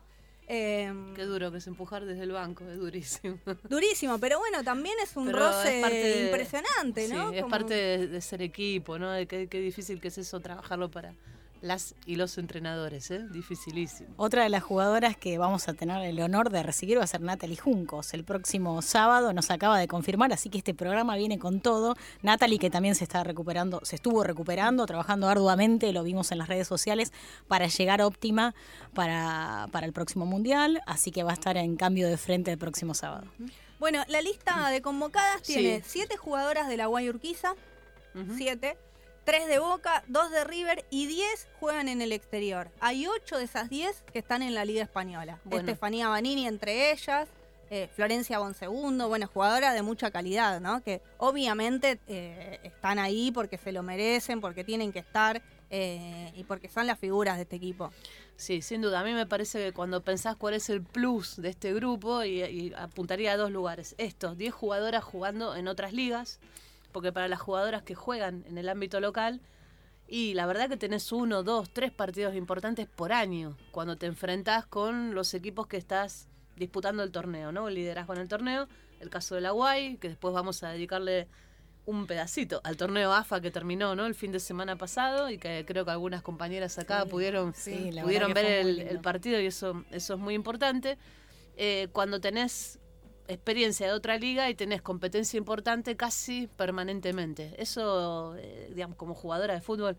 Em, Qué duro que es empujar desde el banco, es durísimo. Durísimo, pero bueno, también es un Pero roce es de- impresionante, Sí, ¿no? es Como- parte de, de ser equipo, ¿no? De qué, qué difícil que es eso, trabajarlo para las y los entrenadores, ¿eh? Dificilísimo. Otra de las jugadoras que vamos a tener el honor de recibir va a ser Natalie Juncos. El próximo sábado nos acaba de confirmar, así que este programa viene con todo. Natalie que también se está recuperando, se estuvo recuperando, trabajando arduamente, lo vimos en las redes sociales, para llegar óptima para, para el próximo mundial. Así que va a estar en cambio de frente el próximo sábado. Bueno, la lista de convocadas Sí. tiene siete jugadoras de la Guay Urquiza, siete, tres de Boca, dos de River y diez juegan en el exterior. Hay ocho de esas diez que están en la Liga Española. Bueno. Estefanía Banini entre ellas, eh, Florencia Bonsegundo, bueno, jugadoras de mucha calidad, ¿no? Que obviamente eh, están ahí porque se lo merecen, porque tienen que estar eh, y porque son las figuras de este equipo. Sí, sin duda. A mí me parece que cuando pensás cuál es el plus de este grupo, y, y apuntaría a dos lugares. Estos, 10 jugadoras jugando en otras ligas, porque para las jugadoras que juegan en el ámbito local, y la verdad que tenés uno, dos, tres partidos importantes por año, cuando te enfrentás con los equipos que estás disputando el torneo, ¿no? El liderazgo en el torneo, el caso de la Guay, que después vamos a dedicarle un pedacito al torneo AFA que terminó ¿no? el fin de semana pasado y que creo que algunas compañeras acá Sí, pudieron, sí, pudieron ver el partido y eso, eso es muy importante. eh, cuando tenés experiencia de otra liga y tenés competencia importante casi permanentemente. Eso, eh, digamos, como jugadora de fútbol,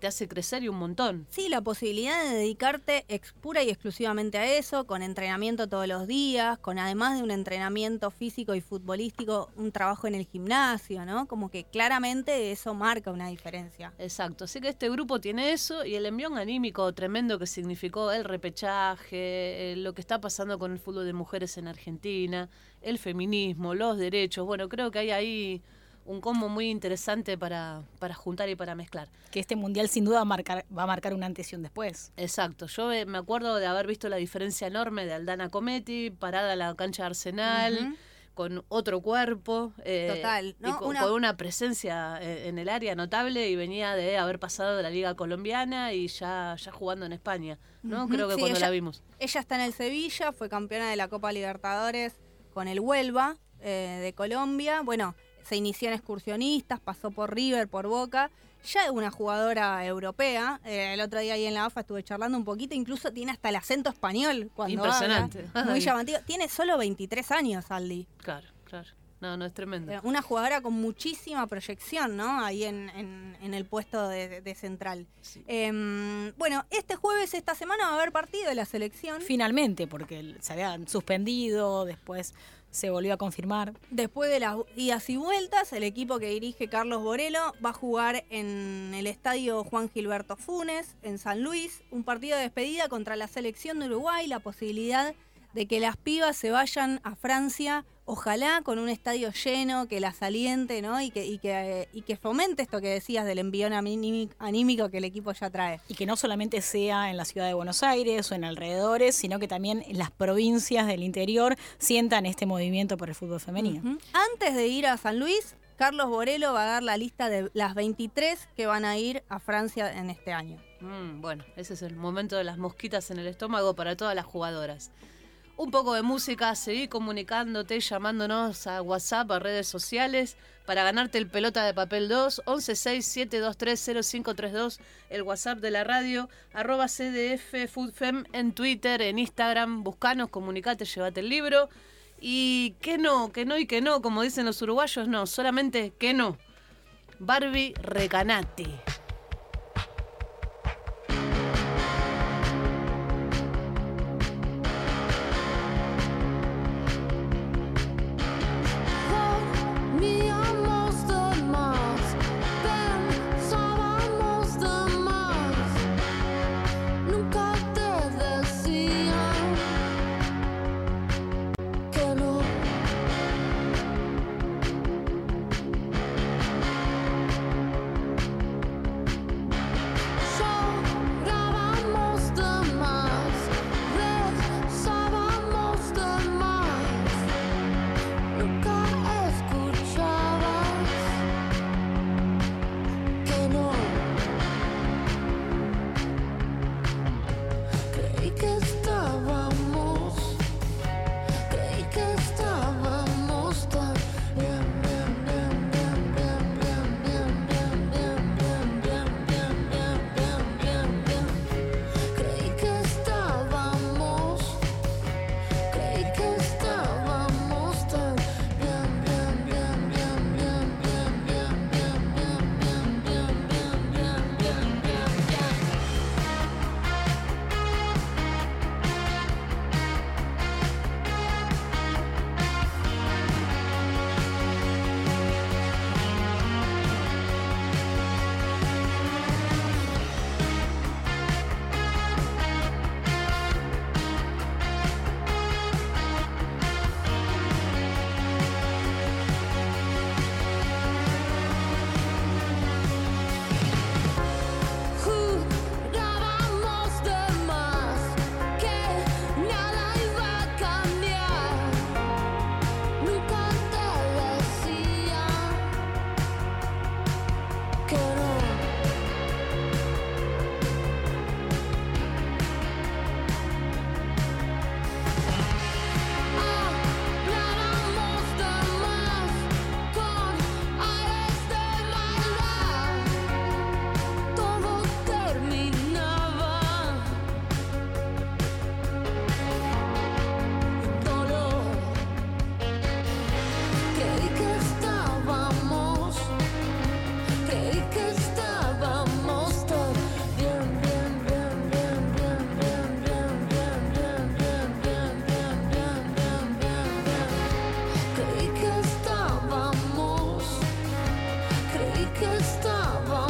te hace crecer y un montón. Sí, la posibilidad de dedicarte ex- pura y exclusivamente a eso, con entrenamiento todos los días, con además de un entrenamiento físico y futbolístico, un trabajo en el gimnasio, ¿no? Como que claramente eso marca una diferencia. Exacto, así que este grupo tiene eso y el envión anímico tremendo que significó el repechaje, eh, lo que está pasando con el fútbol de mujeres en Argentina, el feminismo, los derechos. Bueno, creo que hay ahí un combo muy interesante para, para juntar y para mezclar. Que este mundial sin duda va a marcar, va a marcar un antes y un después. Exacto, yo eh, me acuerdo de haber visto la diferencia enorme de Aldana Cometi, parada en la cancha de Arsenal, con otro cuerpo, eh, Total, y con, Una- con una presencia eh, en el área notable y venía de haber pasado de la liga colombiana y ya, ya jugando en España, ¿no? Creo que sí, cuando ella- la vimos. Ella está en el Sevilla, fue campeona de la Copa Libertadores con el Huelva eh, de Colombia. Bueno, se inició en excursionistas, pasó por River, por Boca. Ya es una jugadora europea. Eh, el otro día ahí en la AFA estuve charlando un poquito, incluso tiene hasta el acento español cuando Impresionante. habla. Muy llamativo. Tiene solo 23 años, Aldi. Claro, claro. No, no, es tremendo. Eh, Una jugadora con muchísima proyección, ¿no? Ahí en, en- en el puesto de, de central. Em, bueno, este jueves, esta semana, va a haber partido de la selección. Finalmente, porque se habían suspendido, después se volvió a confirmar. Después de las idas y vueltas, el equipo que dirige Carlos Borelo va a jugar en el estadio Juan Gilberto Funes, en San Luis, un partido de despedida contra la selección de Uruguay, la posibilidad de que las pibas se vayan a Francia, ojalá con un estadio lleno, que las aliente, ¿no? Y que, y que, y que fomente esto que decías del envión aními- anímico que el equipo ya trae. Y que no solamente sea en la ciudad de Buenos Aires o en alrededores, sino que también las provincias del interior sientan este movimiento por el fútbol femenino. Antes de ir a San Luis, Carlos Borelo va a dar la lista de las 23 que van a ir a Francia en este año. Mm, bueno, ese es el momento de las mosquitas en el estómago para todas las jugadoras. Un poco de música, seguí comunicándote, llamándonos a WhatsApp, a redes sociales, para ganarte el pelota de papel 2, 1167230532, el WhatsApp de la radio, arroba CDF Foodfem en Twitter, en Instagram, buscanos, comunicate, llévate el libro. Y que no, que no y que no, como dicen los uruguayos, no, solamente que no. Barbie Recanati. estava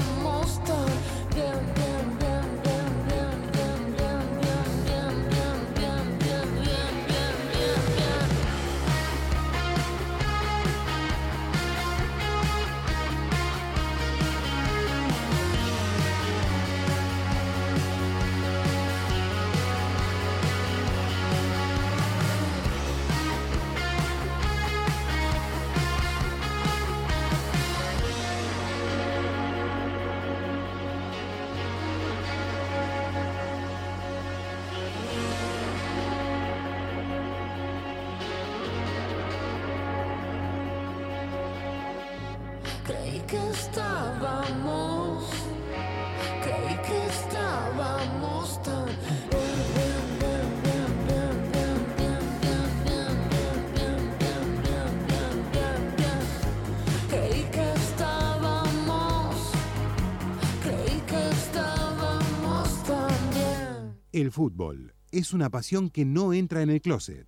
El fútbol es una pasión que no entra en el closet.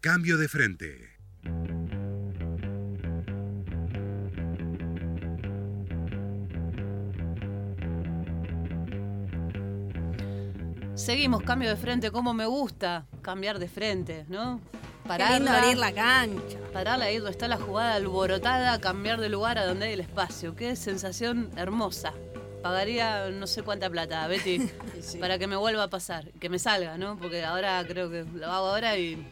Cambio de frente. Seguimos, cambio de frente, como me gusta cambiar de frente, ¿no? Qué lindo abrir la cancha. Pararla ahí donde está la jugada alborotada, cambiar de lugar a donde hay el espacio. Qué sensación hermosa. Pagaría no sé cuánta plata, Betty, para que me vuelva a pasar, que me salga, ¿no? Porque ahora creo que lo hago ahora y,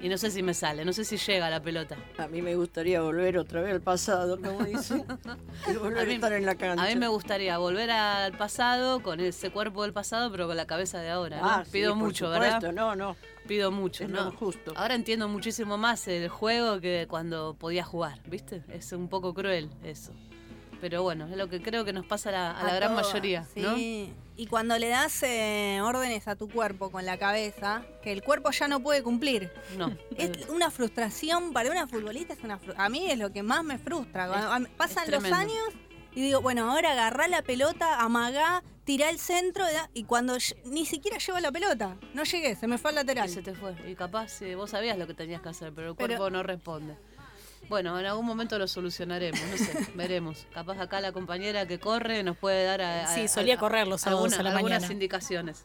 y no sé si me sale, no sé si llega la pelota. A mí me gustaría volver otra vez al pasado, como dice. y volver a, mí- estar en la cancha. A mí me gustaría volver al pasado con ese cuerpo del pasado, pero con la cabeza de ahora. ¿no? Ah, sí, Pido por mucho, supuesto, ¿verdad? No, no. Pido mucho, Es ¿no? justo. Ahora entiendo muchísimo más el juego que cuando podía jugar, ¿viste? Es un poco cruel eso. Pero bueno, es lo que creo que nos pasa a la, a la gran todas, mayoría, sí. ¿no? Y cuando le das eh, órdenes a tu cuerpo con la cabeza, que el cuerpo ya no puede cumplir. No. Es una frustración para una futbolista, es una a mí es lo que más me frustra. Mí- pasan los años y digo, bueno, ahora agarrá la pelota, amagá, tirá el centro y cuando ni siquiera llevo la pelota, no llegué, se me fue al lateral. Y se te fue. Y capaz eh, vos sabías lo que tenías que hacer, pero el Pero- cuerpo no responde. Bueno, en algún momento lo solucionaremos, no sé, veremos. Capaz acá la compañera que corre nos puede dar a, a- Sí, solía a- correr los sábados alguna- a la algunas mañana. indicaciones.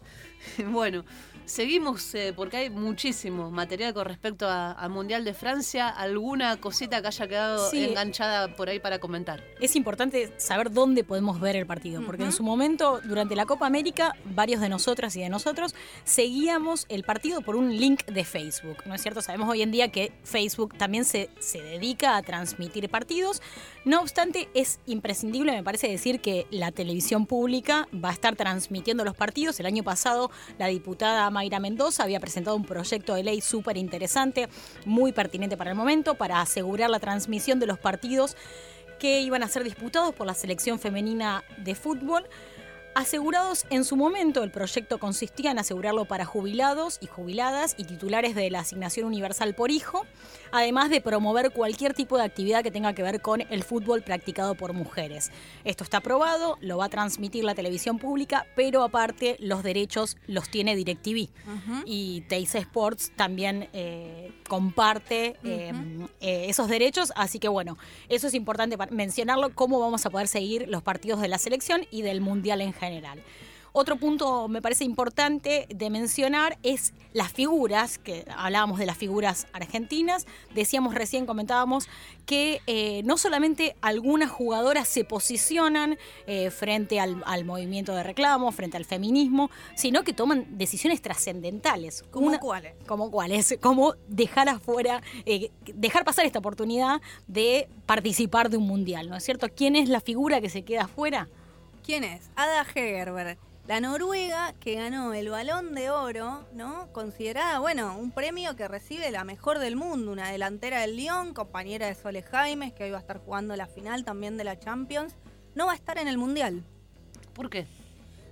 bueno, seguimos eh, porque hay muchísimo material con respecto al Mundial de Francia. ¿Alguna cosita que haya quedado Sí. enganchada por ahí para comentar? Es importante saber dónde podemos ver el partido, porque en su momento, durante la Copa América, varios de nosotras y de nosotros seguíamos el partido por un link de Facebook, ¿no es cierto? Sabemos hoy en día que Facebook también se, se dedica a transmitir partidos, no obstante, es imprescindible, me parece decir que la televisión pública va a estar transmitiendo los partidos. El año pasado, la diputada Mayra Mendoza había presentado un proyecto de ley súper interesante, muy pertinente para el momento, para asegurar la transmisión de los partidos que iban a ser disputados por la selección femenina de fútbol. Asegurados en su momento, el proyecto consistía en asegurarlo para jubilados y jubiladas y titulares de la asignación universal por hijo, además de promover cualquier tipo de actividad que tenga que ver con el fútbol practicado por mujeres. Esto está aprobado, lo va a transmitir la televisión pública, pero aparte los derechos los tiene DirecTV. Y Teis Sports también eh, comparte eh, eh, esos derechos, así que bueno, eso es importante mencionarlo, cómo vamos a poder seguir los partidos de la selección y del Mundial en general. Otro punto me parece importante de mencionar es las figuras, que hablábamos de las figuras argentinas, decíamos recién, comentábamos que eh, no solamente algunas jugadoras se posicionan eh, frente al, al movimiento de reclamo, frente al feminismo, sino que toman decisiones trascendentales. ¿Cómo Una- cuáles? como cuáles, como dejar afuera, eh, dejar pasar esta oportunidad de participar de un mundial, ¿no es cierto? ¿Quién es la figura que se queda afuera? ¿Quién es? Ada Hegerberg, la noruega que ganó el Balón de Oro, ¿no? Considerada, bueno, un premio que recibe la mejor del mundo, una delantera del Lyon, compañera de Sole Jaimes, que hoy va a estar jugando la final también de la Champions, no va a estar en el Mundial. ¿Por qué?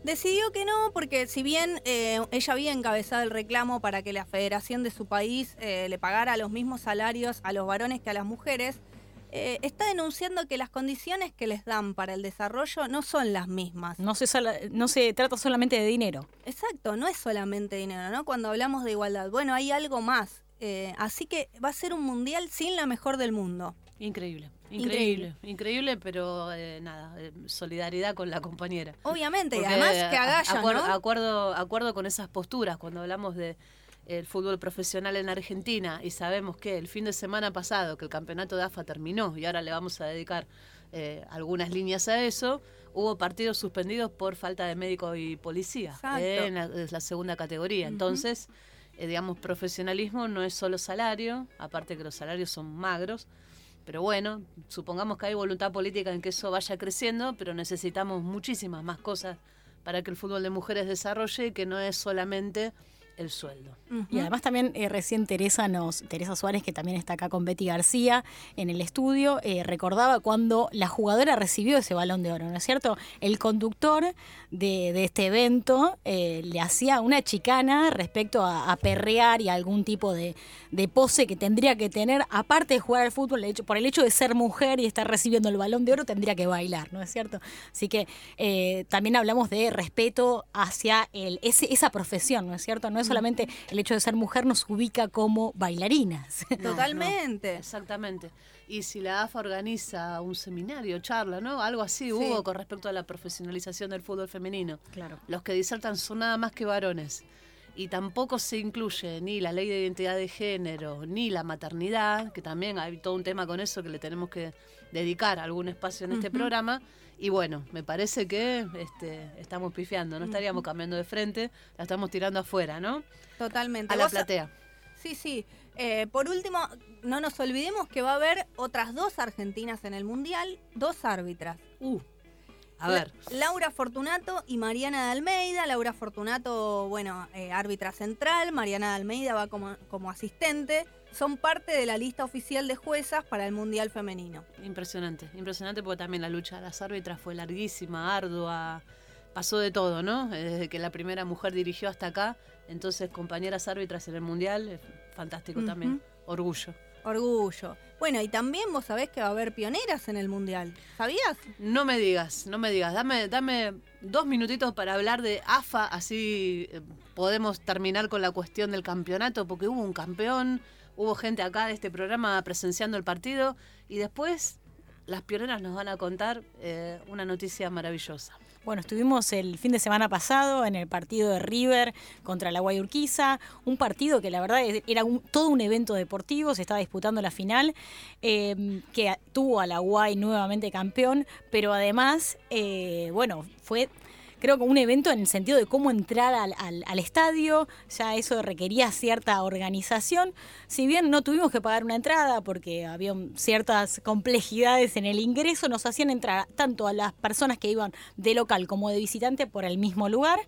Decidió que no, porque si bien eh, ella había encabezado el reclamo para que la federación de su país eh, le pagara los mismos salarios a los varones que a las mujeres, eh, está denunciando que las condiciones que les dan para el desarrollo no son las mismas. No se, sala- no se trata solamente de dinero. Exacto, no es solamente dinero, ¿no? Cuando hablamos de igualdad, bueno, hay algo más. Eh, así que va a ser un mundial sin la mejor del mundo. Increíble. Increíble. Increíble, increíble, pero eh, nada, eh, solidaridad con la compañera. Obviamente, y Porque, además que agallan, acuerdo, ¿no? acuerdo, acuerdo con esas posturas cuando hablamos de el fútbol profesional en Argentina y sabemos que el fin de semana pasado que el campeonato de AFA terminó y ahora le vamos a dedicar eh, algunas líneas a eso, hubo partidos suspendidos por falta de médico y policía eh, en la, es la segunda categoría. Entonces, eh, digamos, profesionalismo no es solo salario, aparte que los salarios son magros. Pero bueno, supongamos que hay voluntad política en que eso vaya creciendo, pero necesitamos muchísimas más cosas para que el fútbol de mujeres desarrolle y que no es solamente el sueldo. Y además también eh, recién Teresa nos, Teresa Suárez, que también está acá con Betty García en el estudio, eh, recordaba cuando la jugadora recibió ese balón de oro, ¿no es cierto? El conductor de, de este evento eh, le hacía una chicana respecto a, a perrear y a algún tipo de, de pose que tendría que tener, aparte de jugar al fútbol, hecho, por el hecho de ser mujer y estar recibiendo el balón de oro, tendría que bailar, ¿no es cierto? Así que también hablamos de respeto hacia el, ese, esa profesión, ¿no es cierto? No es solamente el hecho de ser mujer nos ubica como bailarinas. No, Totalmente. no, exactamente. Y si la AFA organiza un seminario, charla, ¿no? Algo así Sí. hubo con respecto a la profesionalización del fútbol femenino. Claro. Los que disertan son nada más que varones. Y tampoco se incluye ni la ley de identidad de género, ni la maternidad, que también hay todo un tema con eso que le tenemos que dedicar algún espacio en este programa. Y bueno, me parece que este, estamos pifiando, no estaríamos cambiando de frente, la estamos tirando afuera, ¿no? Totalmente. A la platea. Sí, sí. Eh, por último, no nos olvidemos que va a haber otras dos argentinas en el Mundial, dos árbitras. Uh, a ver. Laura Fortunato y Mariana de Almeida. Laura Fortunato, bueno, eh, árbitra central. Mariana de Almeida va como, como asistente. Son parte de la lista oficial de juezas para el Mundial Femenino. Impresionante, impresionante porque también la lucha de las árbitras fue larguísima, ardua, pasó de todo, ¿no? Desde que la primera mujer dirigió hasta acá, entonces compañeras árbitras en el Mundial, eh, fantástico también, orgullo. Orgullo. Bueno, y también vos sabés que va a haber pioneras en el Mundial. ¿Sabías? No me digas, no me digas, dame, dame dos minutitos para hablar de AFA, así eh, podemos terminar con la cuestión del campeonato, porque hubo un campeón, hubo gente acá de este programa presenciando el partido y después las pioneras nos van a contar eh, una noticia maravillosa. Bueno, estuvimos el fin de semana pasado en el partido de River contra la Guayurquiza, un partido que la verdad era todo un evento deportivo, se estaba disputando la final, eh, que tuvo a la Guay nuevamente campeón, pero además, eh, bueno, fue creo que un evento en el sentido de cómo entrar al, al- estadio, ya eso requería cierta organización. Si bien no tuvimos que pagar una entrada porque había ciertas complejidades en el ingreso, nos hacían entrar tanto a las personas que iban de local como de visitante por el mismo lugar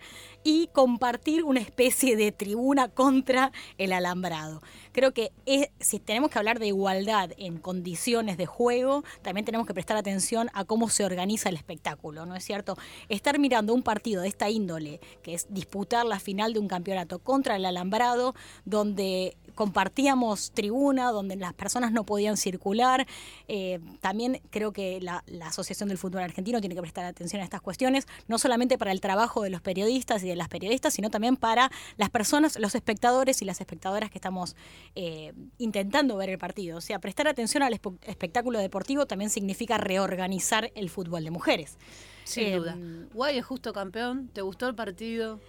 y compartir una especie de tribuna contra el alambrado. Creo que si tenemos que hablar de igualdad en condiciones de juego, también tenemos que prestar atención a cómo se organiza el espectáculo, ¿no es cierto? Estar mirando un partido de esta índole, que es disputar la final de un campeonato contra el alambrado, donde compartíamos tribuna, donde las personas no podían circular. eh, también creo que la, Asociación del Fútbol Argentino tiene que prestar atención a estas cuestiones, no solamente para el trabajo de los periodistas y de las periodistas, sino también para las personas, los espectadores y las espectadoras que estamos eh, intentando ver el partido. O sea, prestar atención al espe- espectáculo deportivo también significa reorganizar el fútbol de mujeres. Sin Eh, duda. Guay es justo campeón. ¿Te gustó el partido?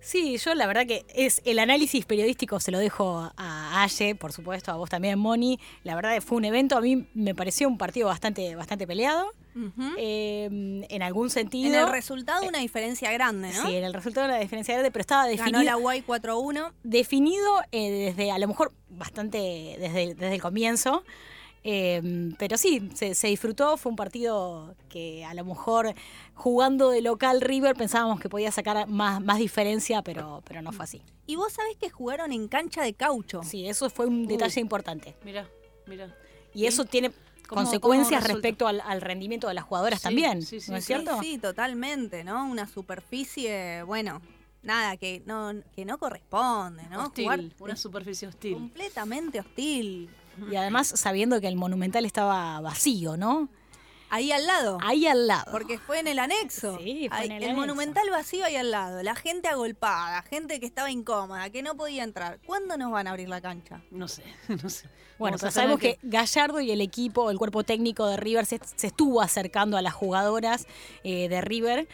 Sí, yo la verdad que es el análisis periodístico se lo dejo a Aye, por supuesto, a vos también, Moni. La verdad que fue un evento, a mí me pareció un partido bastante, bastante peleado. eh, en algún sentido. En el resultado una diferencia grande, ¿no? Sí, en el resultado la diferencia grande, pero estaba definido. Ganó la Guay 4-1. Definido eh, desde, a lo mejor, bastante desde, desde el comienzo. Eh, pero sí, se, se disfrutó, fue un partido que a lo mejor jugando de local River pensábamos que podía sacar más, más diferencia, pero, pero no fue así. Y vos sabés que jugaron en cancha de caucho. Sí, eso fue un detalle Uh. importante. Mira, mira. Y eso tiene ¿Cómo- consecuencias respecto al, al rendimiento de las jugadoras Sí, también, sí, sí, ¿no es sí. cierto? Sí, totalmente, ¿no? Una superficie, bueno, nada, que no, que no corresponde, ¿no? Hostil, Jugar una superficie hostil. completamente hostil. Y además sabiendo que el Monumental estaba vacío, ¿no? Ahí al lado. Ahí al lado. Porque fue en el anexo. Sí, fue Ahí- en el el anexo. monumental vacío ahí al lado. La gente agolpada, gente que estaba incómoda, que no podía entrar. ¿Cuándo nos van a abrir la cancha? No sé, no sé. Bueno, pero sabemos que Gallardo y el equipo, el cuerpo técnico de River se, se estuvo acercando a las jugadoras eh, de River,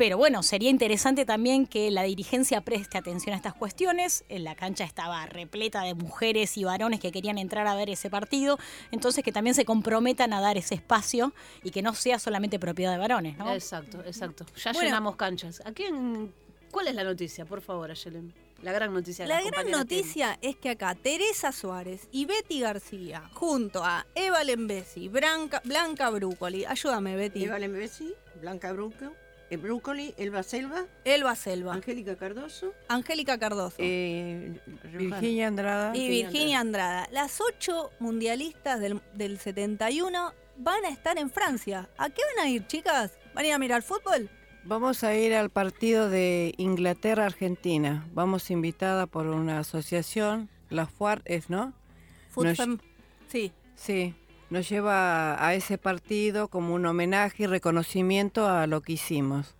pero bueno, sería interesante también que la dirigencia preste atención a estas cuestiones. En la cancha estaba repleta de mujeres y varones que querían entrar a ver ese partido, entonces que también se comprometan a dar ese espacio y que no sea solamente propiedad de varones, ¿no? Exacto, exacto. Ya Bueno. llenamos canchas. ¿A quién? ¿Cuál es la noticia, por favor, Ayelen? La gran noticia. de La gran noticia es que acá Teresa Suárez y Betty García, junto a Eva Lembesi, Blanca, Blanca Brúcoli, ayúdame Betty. Eva Lembesi, Blanca Brunco Brócoli, Elba Selva, Elba Selva, Angélica Cardoso, Angélica Cardoso eh, Virginia Andrada. y Virginia Andrada. Las ocho mundialistas del, del 71 van a estar en Francia. ¿A qué van a ir, chicas? ¿Van a ir a mirar fútbol? Vamos a ir al partido de Inglaterra-Argentina. Vamos invitada por una asociación, la FUAR es, ¿no? Nos- Sí. Sí, nos lleva a ese partido como un homenaje y reconocimiento a lo que hicimos.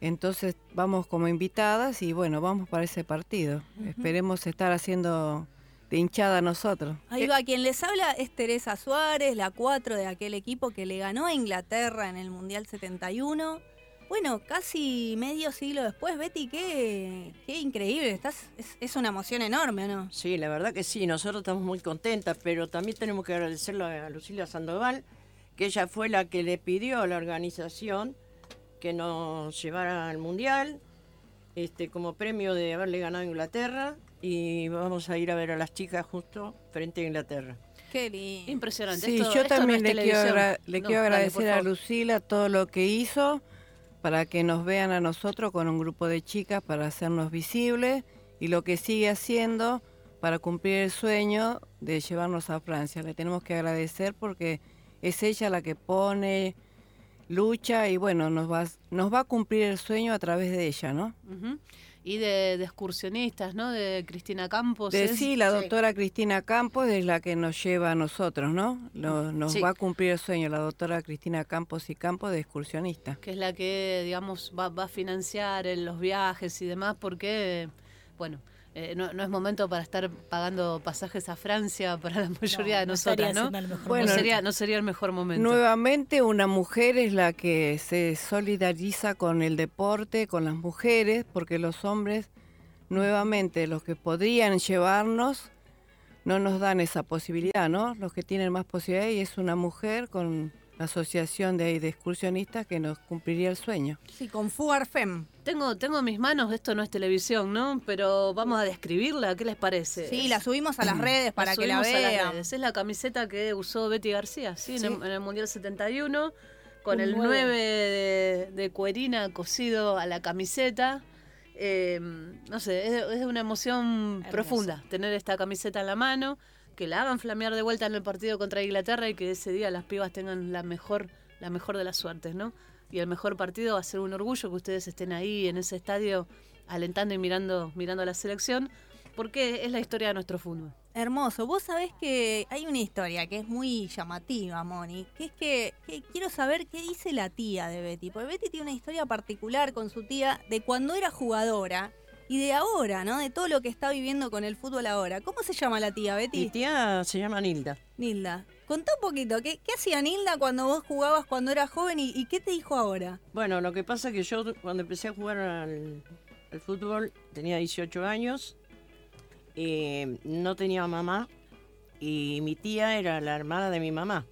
Entonces vamos como invitadas y bueno, vamos para ese partido. Esperemos estar haciendo de hinchada nosotros. Ahí va, quien les habla es Teresa Suárez, la 4 de aquel equipo que le ganó a Inglaterra en el Mundial 71. Bueno, casi medio siglo después, Betty, qué, qué increíble. Estás, es, es una emoción enorme, ¿o ¿no? Sí, la verdad que sí, nosotros estamos muy contentas, pero también tenemos que agradecerle a Lucila Sandoval, que ella fue la que le pidió a la organización que nos llevara al Mundial, este, como premio de haberle ganado a Inglaterra, y vamos a ir a ver a las chicas justo frente a Inglaterra. Qué lindo. Impresionante. Sí, Esto- yo esto también le quiero, le No, quiero agradecer a. Lucila todo lo que hizo para que nos vean a nosotros con un grupo de chicas para hacernos visibles y lo que sigue haciendo para cumplir el sueño de llevarnos a Francia. Le tenemos que agradecer porque es ella la que pone, lucha y bueno, nos va, nos va a cumplir el sueño a través de ella, ¿no? Y de, de excursionistas, ¿no? De Cristina Campos. De, es- sí, la doctora Cristina Campos es la que nos lleva a nosotros, ¿no? Nos Sí. va a cumplir el sueño, la doctora Cristina Campos y Campos de excursionista. que es la que, digamos, va, va a financiar en los viajes y demás, porque, bueno, eh, no, no es momento para estar pagando pasajes a Francia para la mayoría No, de no nosotras, ¿no? el mejor Bueno, no, sería, no sería el mejor momento. Nuevamente una mujer es la que se solidariza con el deporte, con las mujeres, porque los hombres, nuevamente, los que podrían llevarnos, no nos dan esa posibilidad, ¿no? Los que tienen más posibilidad y es una mujer con la asociación de, de excursionistas que nos cumpliría el sueño. Sí, con Fuarfem. Tengo, tengo en mis manos, esto no es televisión, ¿no? Pero vamos a describirla, ¿qué les parece? Sí, la subimos a las redes para que la vean. Es la camiseta que usó Betty García, ¿sí? En, el, en el Mundial 71, con Un el nuevo. 9 de, de cuerina cosido a la camiseta. Eh, no sé, es, es una emoción Hermoso. profunda tener esta camiseta en la mano, que la hagan flamear de vuelta en el partido contra Inglaterra y que ese día las pibas tengan la mejor, la mejor de las suertes, ¿no? Y el mejor partido va a ser un orgullo que ustedes estén ahí en ese estadio alentando y mirando, mirando a la selección, porque es la historia de nuestro fútbol. Hermoso. Vos sabés que hay una historia que es muy llamativa, Moni, que es que, que quiero saber qué dice la tía de Betty. Porque Betty tiene una historia particular con su tía de cuando era jugadora y de ahora, ¿no? De todo lo que está viviendo con el fútbol ahora. ¿Cómo se llama la tía, Betty? Mi tía se llama Nilda. Nilda. Contá un poquito, ¿qué, qué hacía Nilda cuando vos jugabas cuando eras joven y, y qué te dijo ahora? Bueno, lo que pasa es que yo cuando empecé a jugar al, al fútbol tenía 18 años, eh, no tenía mamá y mi tía era la hermana de mi mamá.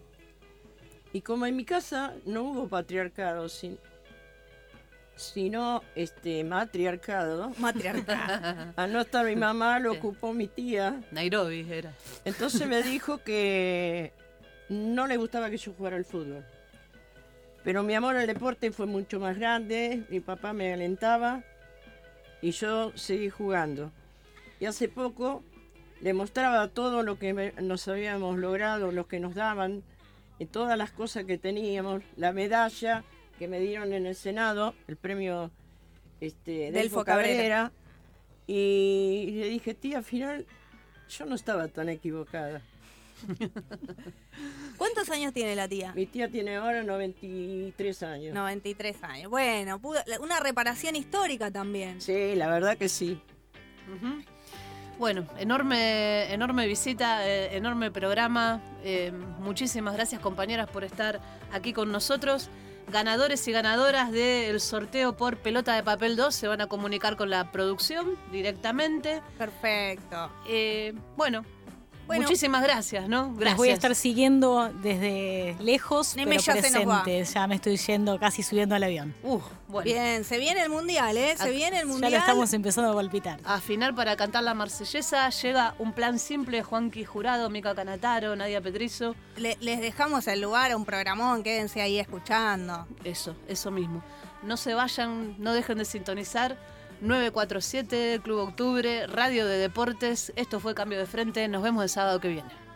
Y como en mi casa no hubo patriarcado, sin- sino este matriarcado, Matriarcado. al no estar mi mamá lo ocupó mi tía. Nairobi era. Entonces me dijo que no le gustaba que yo jugara al fútbol. Pero mi amor al deporte fue mucho más grande, mi papá me alentaba y yo seguí jugando. Y hace poco le mostraba todo lo que nos habíamos logrado, lo que nos daban, y todas las cosas que teníamos, la medalla que me dieron en el Senado, el premio este, Delfo Delfo Cabrera. Cabrera, y le dije, tía, al final yo no estaba tan equivocada. ¿Cuántos años tiene la tía? Mi tía tiene ahora 93 años. 93 años. Bueno, pudo- una reparación histórica también. Sí, la verdad que sí. Bueno, enorme, enorme visita, eh, enorme programa. Eh, muchísimas gracias compañeras por estar aquí con nosotros. Ganadores y ganadoras del sorteo por pelota de papel 2 se van a comunicar con la producción directamente. Perfecto. Eh, bueno, Bueno. muchísimas gracias, ¿no? Gracias. Las voy a estar siguiendo desde lejos, Neme pero ya presente. Ya me estoy yendo casi subiendo al avión. Uh, bueno. Bien, se viene el mundial, ¿eh? Se Ah, viene el Ya mundial. lo estamos empezando a palpitar. A afinar para cantar la marsellesa llega un plan simple, Juanqui Jurado, Mica Canataro, Nadia Petrizo. Le- les dejamos el lugar a un programón, quédense ahí escuchando. Eso, eso mismo. No se vayan, no dejen de sintonizar. 947 Club Octubre, Radio de Deportes. Esto fue Cambio de Frente. Nos vemos el sábado que viene.